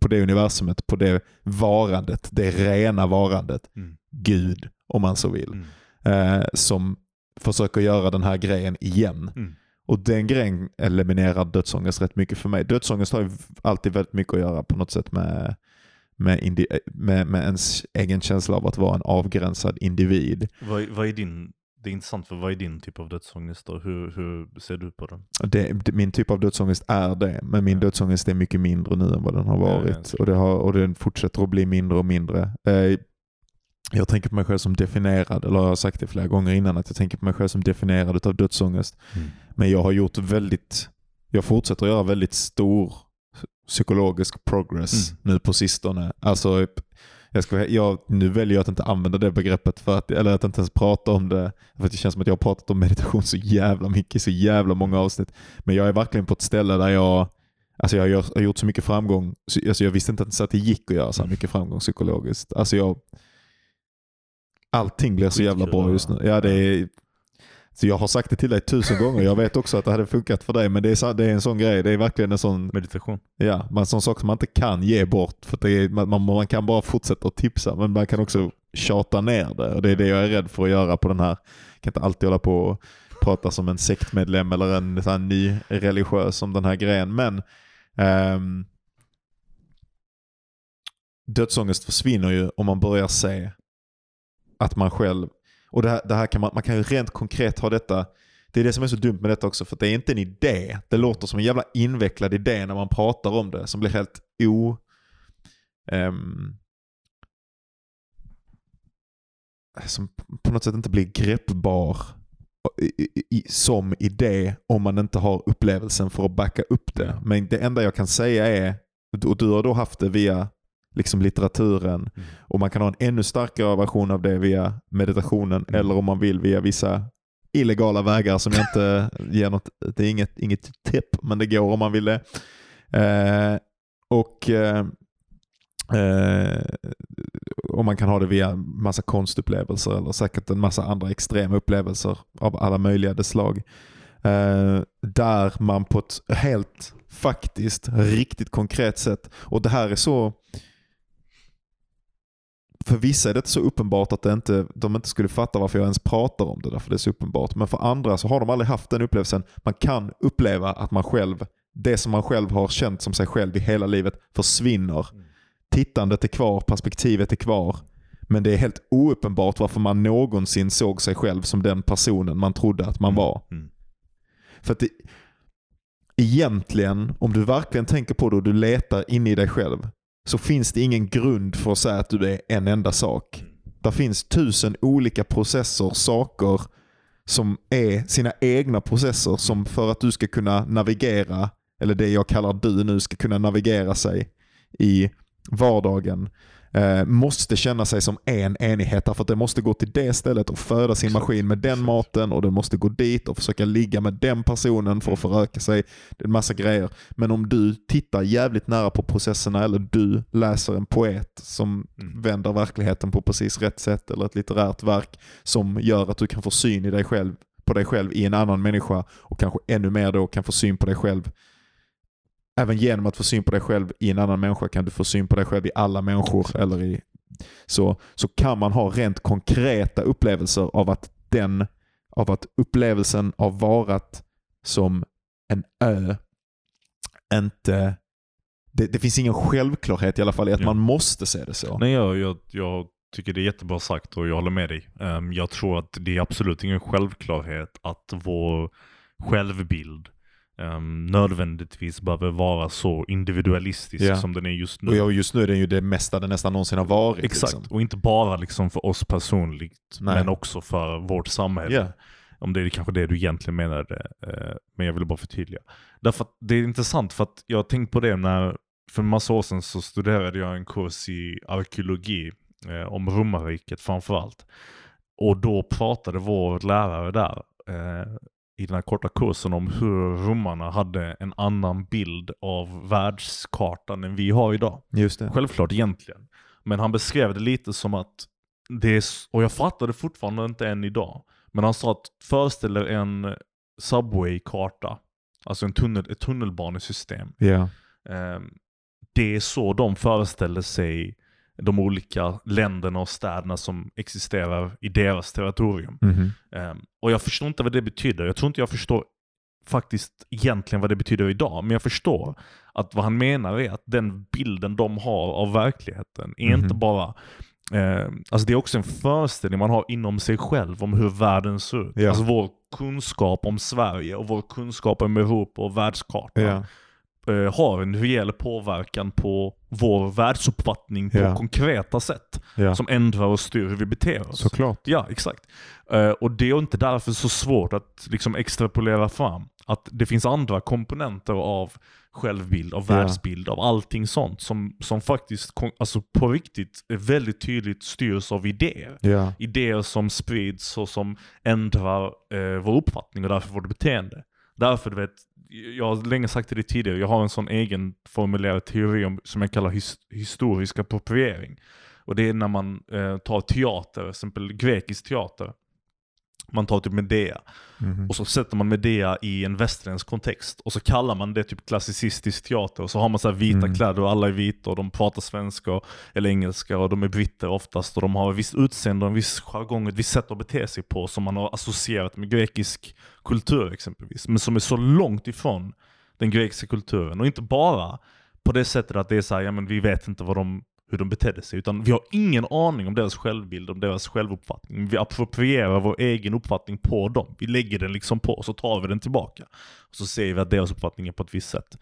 på det universumet, på det varandet, det rena varandet. Mm. Gud, om man så vill. Mm. Eh, som försöker göra den här grejen igen. Mm. Och den grejen eliminerar dödsångest rätt mycket för mig. Dödsångest har ju alltid väldigt mycket att göra på något sätt med, med, indi- med, med ens egen känsla av att vara en avgränsad individ. Vad, vad är din, det är intressant för vad är din typ av dödsångest då? Hur, hur ser du på den? Det, min typ av dödsångest är det, men min Ja. dödsångest är mycket mindre nu än vad den har Ja, ja, varit. såklart. och, det har, och den fortsätter att bli mindre och mindre. Eh, jag tänker på mig själv som definierad, eller jag har sagt det flera gånger innan, att jag tänker på mig själv som definierad av dödsångest. Men jag har gjort väldigt, jag fortsätter att göra väldigt stor psykologisk progress Mm. nu på sistone. Alltså, jag ska, jag, nu väljer jag att inte använda det begreppet, för att, eller att inte ens prata om det. För att det känns som att jag har pratat om meditation så jävla mycket, så jävla många avsnitt. Men jag är verkligen på ett ställe där jag, alltså jag har gjort så mycket framgång. Så- Alltså jag visste inte ens att det gick att göra så här mycket framgång psykologiskt. Alltså jag, allting blir så jävla bra just nu. Ja, det är, så jag har sagt det till dig tusen gånger. Jag vet också att det hade funkat för dig, men det är, så- det är en sån grej. Det är verkligen en sån, Meditation? ja, en sån sak som man inte kan ge bort. För det är, man, man, kan bara fortsätta att tipsa, men man kan också tjata ner det. Och Det är det jag är rädd för att göra på den här. Jag kan inte alltid hålla på och prata som en sektmedlem eller en sån här ny religiös om den här grejen. Men ehm, dödsångest försvinner ju om man börjar se att man själv, och det här, det här kan man, man kan ju rent konkret ha detta, det är det som är så dumt med detta också, för det är inte en idé. Det låter som en jävla invecklad idé när man pratar om det, som blir helt o... ehm, som på något sätt inte blir greppbar som idé om man inte har upplevelsen för att backa upp det. Men det enda jag kan säga är, och du har då haft det via liksom litteraturen Mm. och man kan ha en ännu starkare version av det via meditationen Mm. eller om man vill via vissa illegala vägar som jag inte ger något, det är inget, inget tipp men det går om man vill det. Eh, och eh, eh, och man kan ha det via massa konstupplevelser eller säkert en massa andra extrema upplevelser av alla möjliga slag. Eh, där man på ett helt faktiskt, riktigt konkret sätt, och det här är så för vissa är det så uppenbart att det inte, de inte skulle fatta varför jag ens pratar om det, därför det är så uppenbart. Men för andra så har de aldrig haft den upplevelsen. Man kan uppleva att man själv, det som man själv har känt som sig själv i hela livet försvinner. Tittandet är kvar, perspektivet är kvar. Men det är helt ouppenbart varför man någonsin såg sig själv som den personen man trodde att man var. Mm. För att det, egentligen, om du verkligen tänker på det och du letar inne i dig själv, så finns det ingen grund för att säga att du är en enda sak. Det finns tusen olika processer, saker som är sina egna processer som för att du ska kunna navigera, eller det jag kallar du nu, ska kunna navigera sig i vardagen eh, måste känna sig som en enhet. Därför att det måste gå till det stället och föda sin maskin med den maten och den måste gå dit och försöka ligga med den personen för att föröka sig. Det är en massa grejer. Men om du tittar jävligt nära på processerna eller du läser en poet som Mm. vänder verkligheten på precis rätt sätt eller ett litterärt verk som gör att du kan få syn i dig själv, på dig själv i en annan människa och kanske ännu mer då kan få syn på dig själv Även genom att få syn på dig själv i en annan människa kan du få syn på dig själv i alla människor. Eller i, så, så kan man ha rent konkreta upplevelser av att, den, av att upplevelsen av varat som en ö inte... Det, det finns ingen självklarhet i alla fall i att Ja. man måste se det så. Nej, jag, jag, jag tycker det är jättebra sagt och jag håller med dig. Ehm, jag tror att det är absolut ingen självklarhet att vår självbild ehm, nödvändigtvis behöver vara så individualistisk Ja. som den är just nu. Och just nu är den ju det mesta den nästan någonsin har varit. Exakt, Liksom. och inte bara liksom för oss personligt, Nej. men också för vårt samhälle. Ja. Om det är kanske det du egentligen menade, eh, men jag ville bara förtydliga. Därför det är intressant för att jag har tänkt på det när, för en massa år sedan så studerade jag en kurs i arkeologi, eh, om romarriket framförallt. Och då pratade vår lärare där, eh, i den här korta kursen om hur romarna hade en annan bild av världskartan än vi har idag. Just det. Självklart egentligen. Men han beskrev det lite som att det är, och jag fattade fortfarande inte än idag. Men han sa att föreställ er en subway-karta. Alltså en tunnel, ett tunnelbanesystem. Ehm, det är så de föreställer sig de olika länderna och städerna som existerar i deras territorium. Mhm. Ehm, och jag förstår inte vad det betyder. Jag tror inte jag förstår faktiskt egentligen vad det betyder idag. Men jag förstår att vad han menar är att den bilden de har av verkligheten är Mhm. inte bara Eh, alltså det är också en föreställning man har inom sig själv om hur världen ser ut. Ja. Alltså vår kunskap om Sverige och vår kunskap om Europa och världskartan Ja. Eh, har en reell påverkan på vår världsuppfattning på Ja. konkreta sätt. Ja. Som ändrar och styr hur vi beter oss. Såklart. Ja, exakt. Eh, och det är inte därför så svårt att liksom extrapolera fram. Att det finns andra komponenter av självbild, av Ja. världsbild, av allting sånt som, som faktiskt alltså på riktigt väldigt tydligt styrs av idéer. Ja. Idéer som sprids och som ändrar eh, vår uppfattning och därför vårt beteende. Därför, du vet, jag har länge sagt till dig tidigare, jag har en sån egen formulerad teori om, som jag kallar his, historisk appropriering. Och det är när man eh, tar teater, till exempel grekisk teater. Man tar typ Medea Mhm. och så sätter man Medea i en västerländsk kontext och så kallar man det typ klassicistisk teater och så har man så vita Mm. kläder och alla är vita och de pratar svenska eller engelska och de är britter oftast och de har ett visst utseende och en viss jargong, ett visst sätt att bete sig på som man har associerat med grekisk kultur exempelvis. Men som är så långt ifrån den grekiska kulturen och inte bara på det sättet att det är så här, ja men vi vet inte vad de hur de betedde sig, utan vi har ingen aning om deras självbild, om deras självuppfattning. Vi approprierar vår egen uppfattning på dem. Vi lägger den liksom på, och så tar vi den tillbaka. Och så ser vi att deras uppfattning är på ett visst sätt.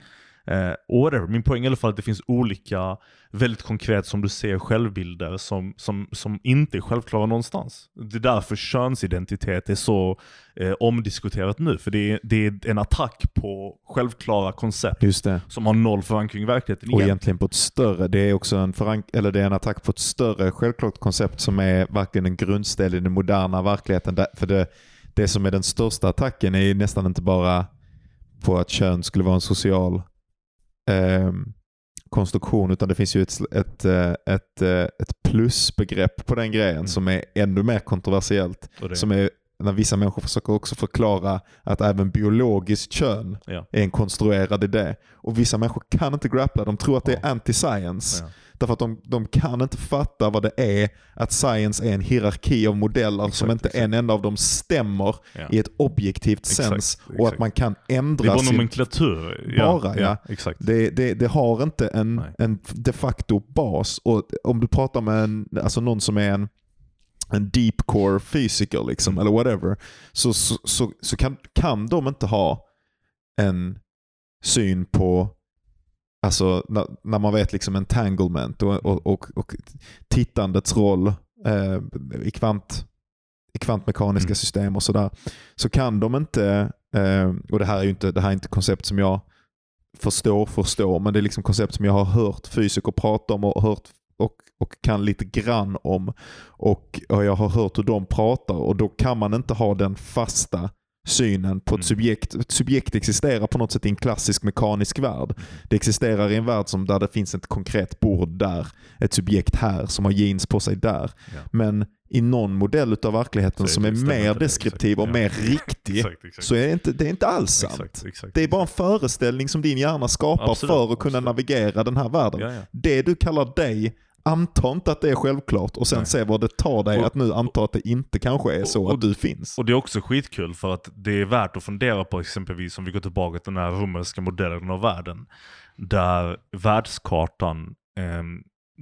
Eh, och whatever. Min poäng är i alla fall att det finns olika, väldigt konkret som du ser, självbilder som, som, som inte är självklara någonstans. Det är därför könsidentitet är så eh, omdiskuterat nu, för det är, det är en attack på självklara koncept som har noll förankring i verkligheten. Och igen. egentligen på ett större, det är också en, förank eller det är en attack på ett större självklart koncept som är verkligen en grundstel i den moderna verkligheten. Där- För det, det som är den största attacken är nästan inte bara på att kön skulle vara en social ehm, konstruktion utan det finns ju ett, ett, eh, ett, eh, ett plusbegrepp på den grejen Mm. som är ännu mer kontroversiellt. Som är när vissa människor försöker också förklara att även biologiskt kön Ja. är en konstruerad idé. Och vissa människor kan inte grappla, de tror att det är anti-science. Ja. Därför att de, de kan inte fatta vad det är att science är en hierarki av modeller som Exakt, inte exakt. en enda av dem stämmer Ja. i ett objektivt Exakt, sens. Och att man kan Det är ändra bara sin nomenklatur. Bara, ja. Exakt. det, det, det har inte en, Nej. en de facto bas. Och om du pratar med en, alltså någon som är en, en deep core fysiker liksom, Mm. eller whatever, så, så, så, så kan, kan de inte ha en syn på Alltså när, när man vet liksom entanglement och, och, och, och tittandets roll eh, i, kvant, i kvantmekaniska Mm. system och sådär. Så kan de inte, eh, och det här är inte, det här är inte koncept som jag förstår, förstår, men det är liksom koncept som jag har hört fysiker prata om och hört och, och kan lite grann om. Och, och jag har hört hur de pratar och då kan man inte ha den fasta synen på ett Mm. subjekt. Ett subjekt existerar på något sätt i en klassisk mekanisk värld. Det existerar i en värld som där det finns ett konkret bord där, ett subjekt här som har jeans på sig där. Ja. Men i någon modell av verkligheten Så som är mer det, deskriptiv exakt. och Ja. mer riktig Exakt, exakt. så är det inte, det är inte alls sant. Exakt, Det är bara en föreställning som din hjärna skapar Absolut, för att kunna absolut. navigera den här världen. Ja. Det du kallar dig, anta inte att det är självklart och sen Nej. se vad det tar dig Och- att nu anta att det inte kanske är så och- att du finns. Och det är också skitkul för att det är värt att fundera på exempelvis om vi går tillbaka till den här romerska modellen av världen. Där världskartan eh,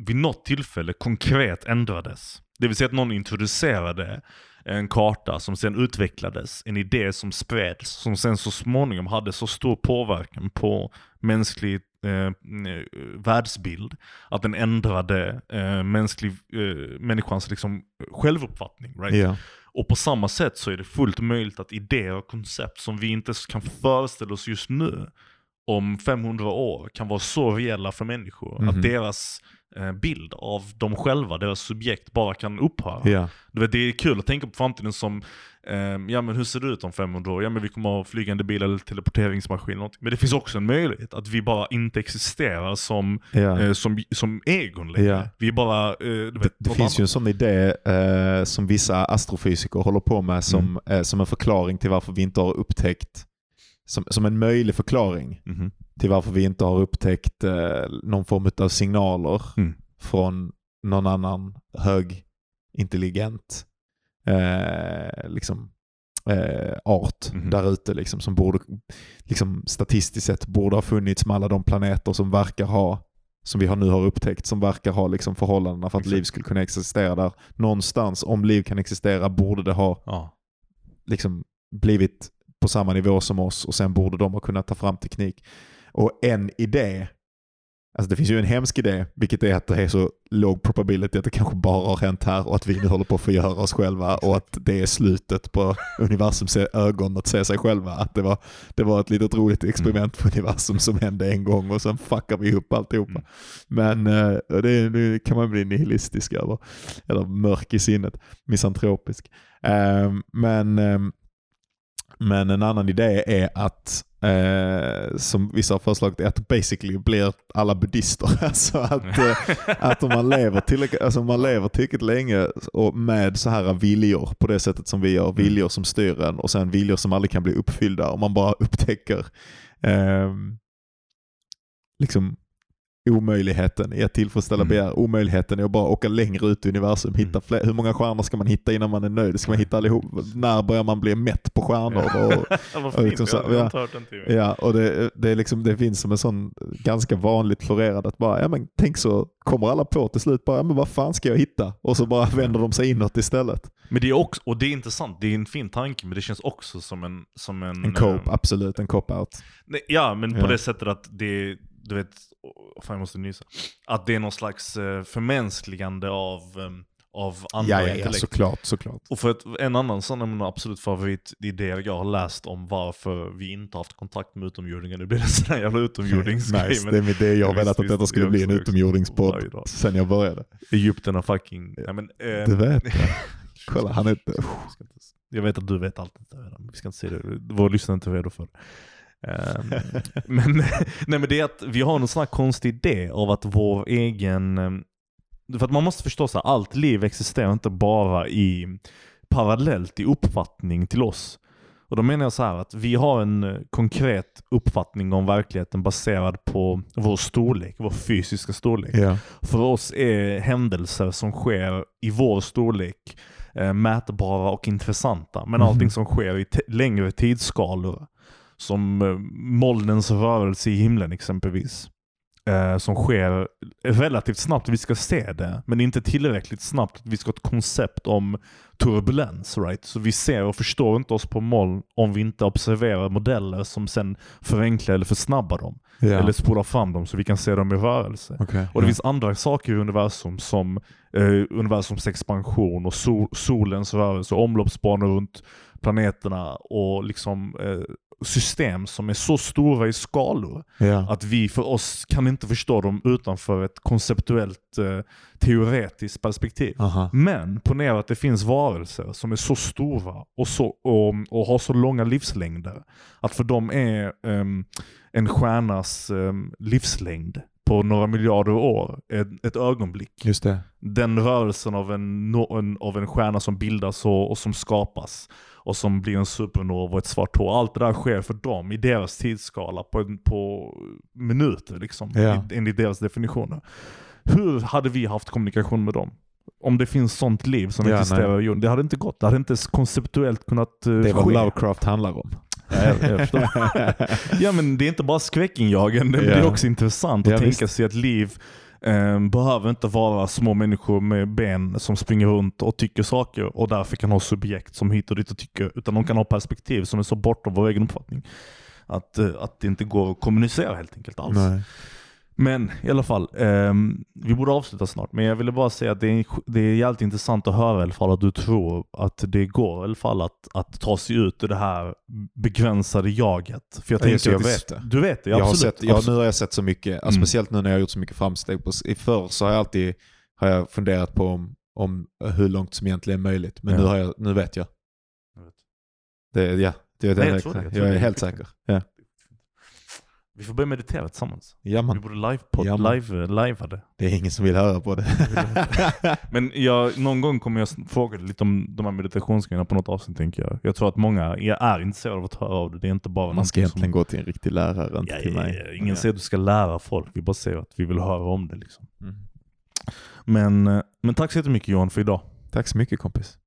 vid något tillfälle konkret ändrades. Det vill säga att någon introducerade en karta som sen utvecklades, en idé som spreds, som sen så småningom hade så stor påverkan på mänsklig eh, eh, världsbild att den ändrade eh, mänsklig, eh, människans liksom, självuppfattning. Right? Ja. Och på samma sätt så är det fullt möjligt att idéer och koncept som vi inte kan föreställa oss just nu om 500 år kan vara så reella för människor. Mhm. Att deras eh, bild av dem själva, deras subjekt bara kan upphöra. Du vet, det är kul att tänka på framtiden som, eh, ja men hur ser det ut om 500 år? Ja men vi kommer ha flygande bil eller teleporteringsmaskin eller någonting. Men det finns också en möjlighet att vi bara inte existerar som, Ja. eh, som, som egon längre. Ja. Vi bara, eh, vet, Det, det finns ju en sån idé eh, som vissa astrofysiker håller på med som, Mm. eh, som en förklaring till varför vi inte har upptäckt, som, som en möjlig förklaring Mhm. till varför vi inte har upptäckt eh, någon form av signaler Mm. från någon annan hög intelligent eh, liksom, eh, art Mhm. där ute liksom, som borde, liksom, statistiskt sett borde ha funnits med alla de planeter som verkar ha som vi har nu har upptäckt, som verkar ha liksom förhållandena för att Exakt. liv skulle kunna existera där. Någonstans, om liv kan existera, borde det ha Ja. liksom blivit på samma nivå som oss och sen borde de ha kunnat ta fram teknik. Och en idé, alltså det finns ju en hemsk idé, vilket är att det är så låg probability att det kanske bara har hänt här och att vi nu håller på att förgöra oss själva och att det är slutet på universums ögon att se sig själva. Att det var, det var ett litet roligt experiment för universum som hände en gång och sen fuckar vi upp alltihopa. Mm. Men eh, det, det kan man bli nihilistisk över, eller mörk i sinnet, misantropisk. Ehm, men, ehm, men en annan idé är att, eh, som vissa har föreslagit, att basically blir alla buddister. alltså att, eh, att om man lever tillräckligt, alltså om man lever tillräckligt länge och med så här viljor på det sättet som vi gör, viljor som styr en och sen viljor som aldrig kan bli uppfyllda om man bara upptäcker ehm, liksom omöjligheten i att tillfredsställa Mm. begär. Omöjligheten i att bara åka längre ut i universum. Hitta Mm. fler, hur många stjärnor ska man hitta innan man är nöjd? Ska man hitta allihop? När börjar man bli mätt på stjärnor? Och, och liksom så- ja. ja, och det, det, är liksom, det finns som en sån ganska vanligt florerad att bara, ja men tänk så kommer alla på till slut bara, ja, men vad fan ska jag hitta? Och så bara vänder de sig inåt istället. Men det är också, och det är intressant, det är en fin tanke men det känns också som en... Som en, En cope, eh, absolut, en cop-out. ja, men på Ja. det sättet att det, du vet, oh, fan jag måste nysa. Att det är någon slags eh, förmänskligande av, um, av andra Ja, ja, ja, intellekt. såklart, såklart. Och för ett, en annan sån av mina absolut favoritidéer jag har läst om varför vi inte har haft kontakt med utomjordingar, nu blir det sån här jävla utomjordingsgrej. Nice, det är det jag har velat att detta skulle är bli en utomjordingspodd sen jag började. Egypten har fucking... Ja, men, eh, Du vet. Kolla, han är... Jag vet att du vet allt detta redan, vi ska inte säga det. Vår lyssnare är inte redo för det. Ehm, men, nej, men det är att vi har en sån här konstig idé av att vår egen... ehm, För att man måste förstå här, allt liv existerar inte bara i parallellt i uppfattning till oss. Och då menar jag så här att vi har en eh, konkret uppfattning om verkligheten baserad på vår storlek, vår fysiska storlek. Ja. För oss är händelser som sker i vår storlek eh, mätbara och intressanta. Men Mhm. allting som sker i längre tidsskalor, som eh, molnens rörelse i himlen exempelvis, eh, som sker relativt snabbt, vi ska se det, men inte tillräckligt snabbt att vi ska ha ett koncept om turbulens. Right? Så vi ser och förstår inte oss på moln om vi inte observerar modeller som sen förenklar eller försnabbar dem. Ja. Eller spolar fram dem så vi kan se dem i rörelse. Okej. Och det ja. finns andra saker i universum som eh, universums expansion och sol, solens rörelse, omloppsbanor runt planeterna och liksom eh, system som är så stora i skalor ja. att vi för oss kan inte förstå dem utanför ett konceptuellt eh, teoretiskt perspektiv. Aha. Men ponera att det finns varelser som är så stora och, så, och, och har så långa livslängder att för dem är ehm, en stjärnas ehm, livslängd på några miljarder år ett, ett ögonblick. Just det. Den rörelsen av en, no- en, av en stjärna som bildas och, och som skapas och som blir en supernova och ett svart hål. Allt det där sker för dem i deras tidsskala på, på minuter liksom, Ja. enligt deras definitioner. Hur hade vi haft kommunikation med dem? Om det finns sånt liv som Ja, existerar i jorden. Det hade inte gått. Det hade inte konceptuellt kunnat uh, Det är vad. Lovecraft handlar om. Ja, ja men det är inte bara skräckinjagande, men det är också intressant att tänka sig att liv Ehm, behöver inte vara små människor med ben som springer runt och tycker saker och därför kan ha subjekt som hit och dit och tycker, utan de kan ha perspektiv som är så bortom vår egen uppfattning. Att, eh, att det inte går att kommunicera helt enkelt alls. Nej. Men i alla fall, ehm, vi borde avsluta snart. Men jag ville bara säga att det är, det är jävligt intressant att höra i alla fall att du tror att det går i alla fall att, att ta sig ut ur det här begränsade jaget. För jag, Ja, tänker att jag vet det. Du vet det, Jag har absolut. sett, ja, absolut. nu har jag sett så mycket, alltså, Mm. speciellt nu när jag har gjort så mycket framsteg. På, I förr så har jag alltid har jag funderat på om, om hur långt som egentligen är möjligt. Men Ja. nu, har jag, nu vet jag. Jag vet. Det, ja, det, det, Nej, jag, jag jag jag, är helt säker. Ja, Vi får börja meditera tillsammans. ja Vi man, borde live-podd, Ja, man. live, livea det. det är ingen som vill höra på det. Men jag, någon gång kommer jag fråga lite om de här meditationsgrejerna på något avsnitt tänker jag. Jag tror att många är är intresserade av att höra av det. Det är inte bara Man ska egentligen gå till en riktig lärare, inte Ja, till ja, mig. ja. Ingen säger att du ska lära folk, vi bara säger att vi vill höra om det. Liksom. Mm. Men, eh, men tack så jättemycket Johan för idag. Tack så mycket kompis.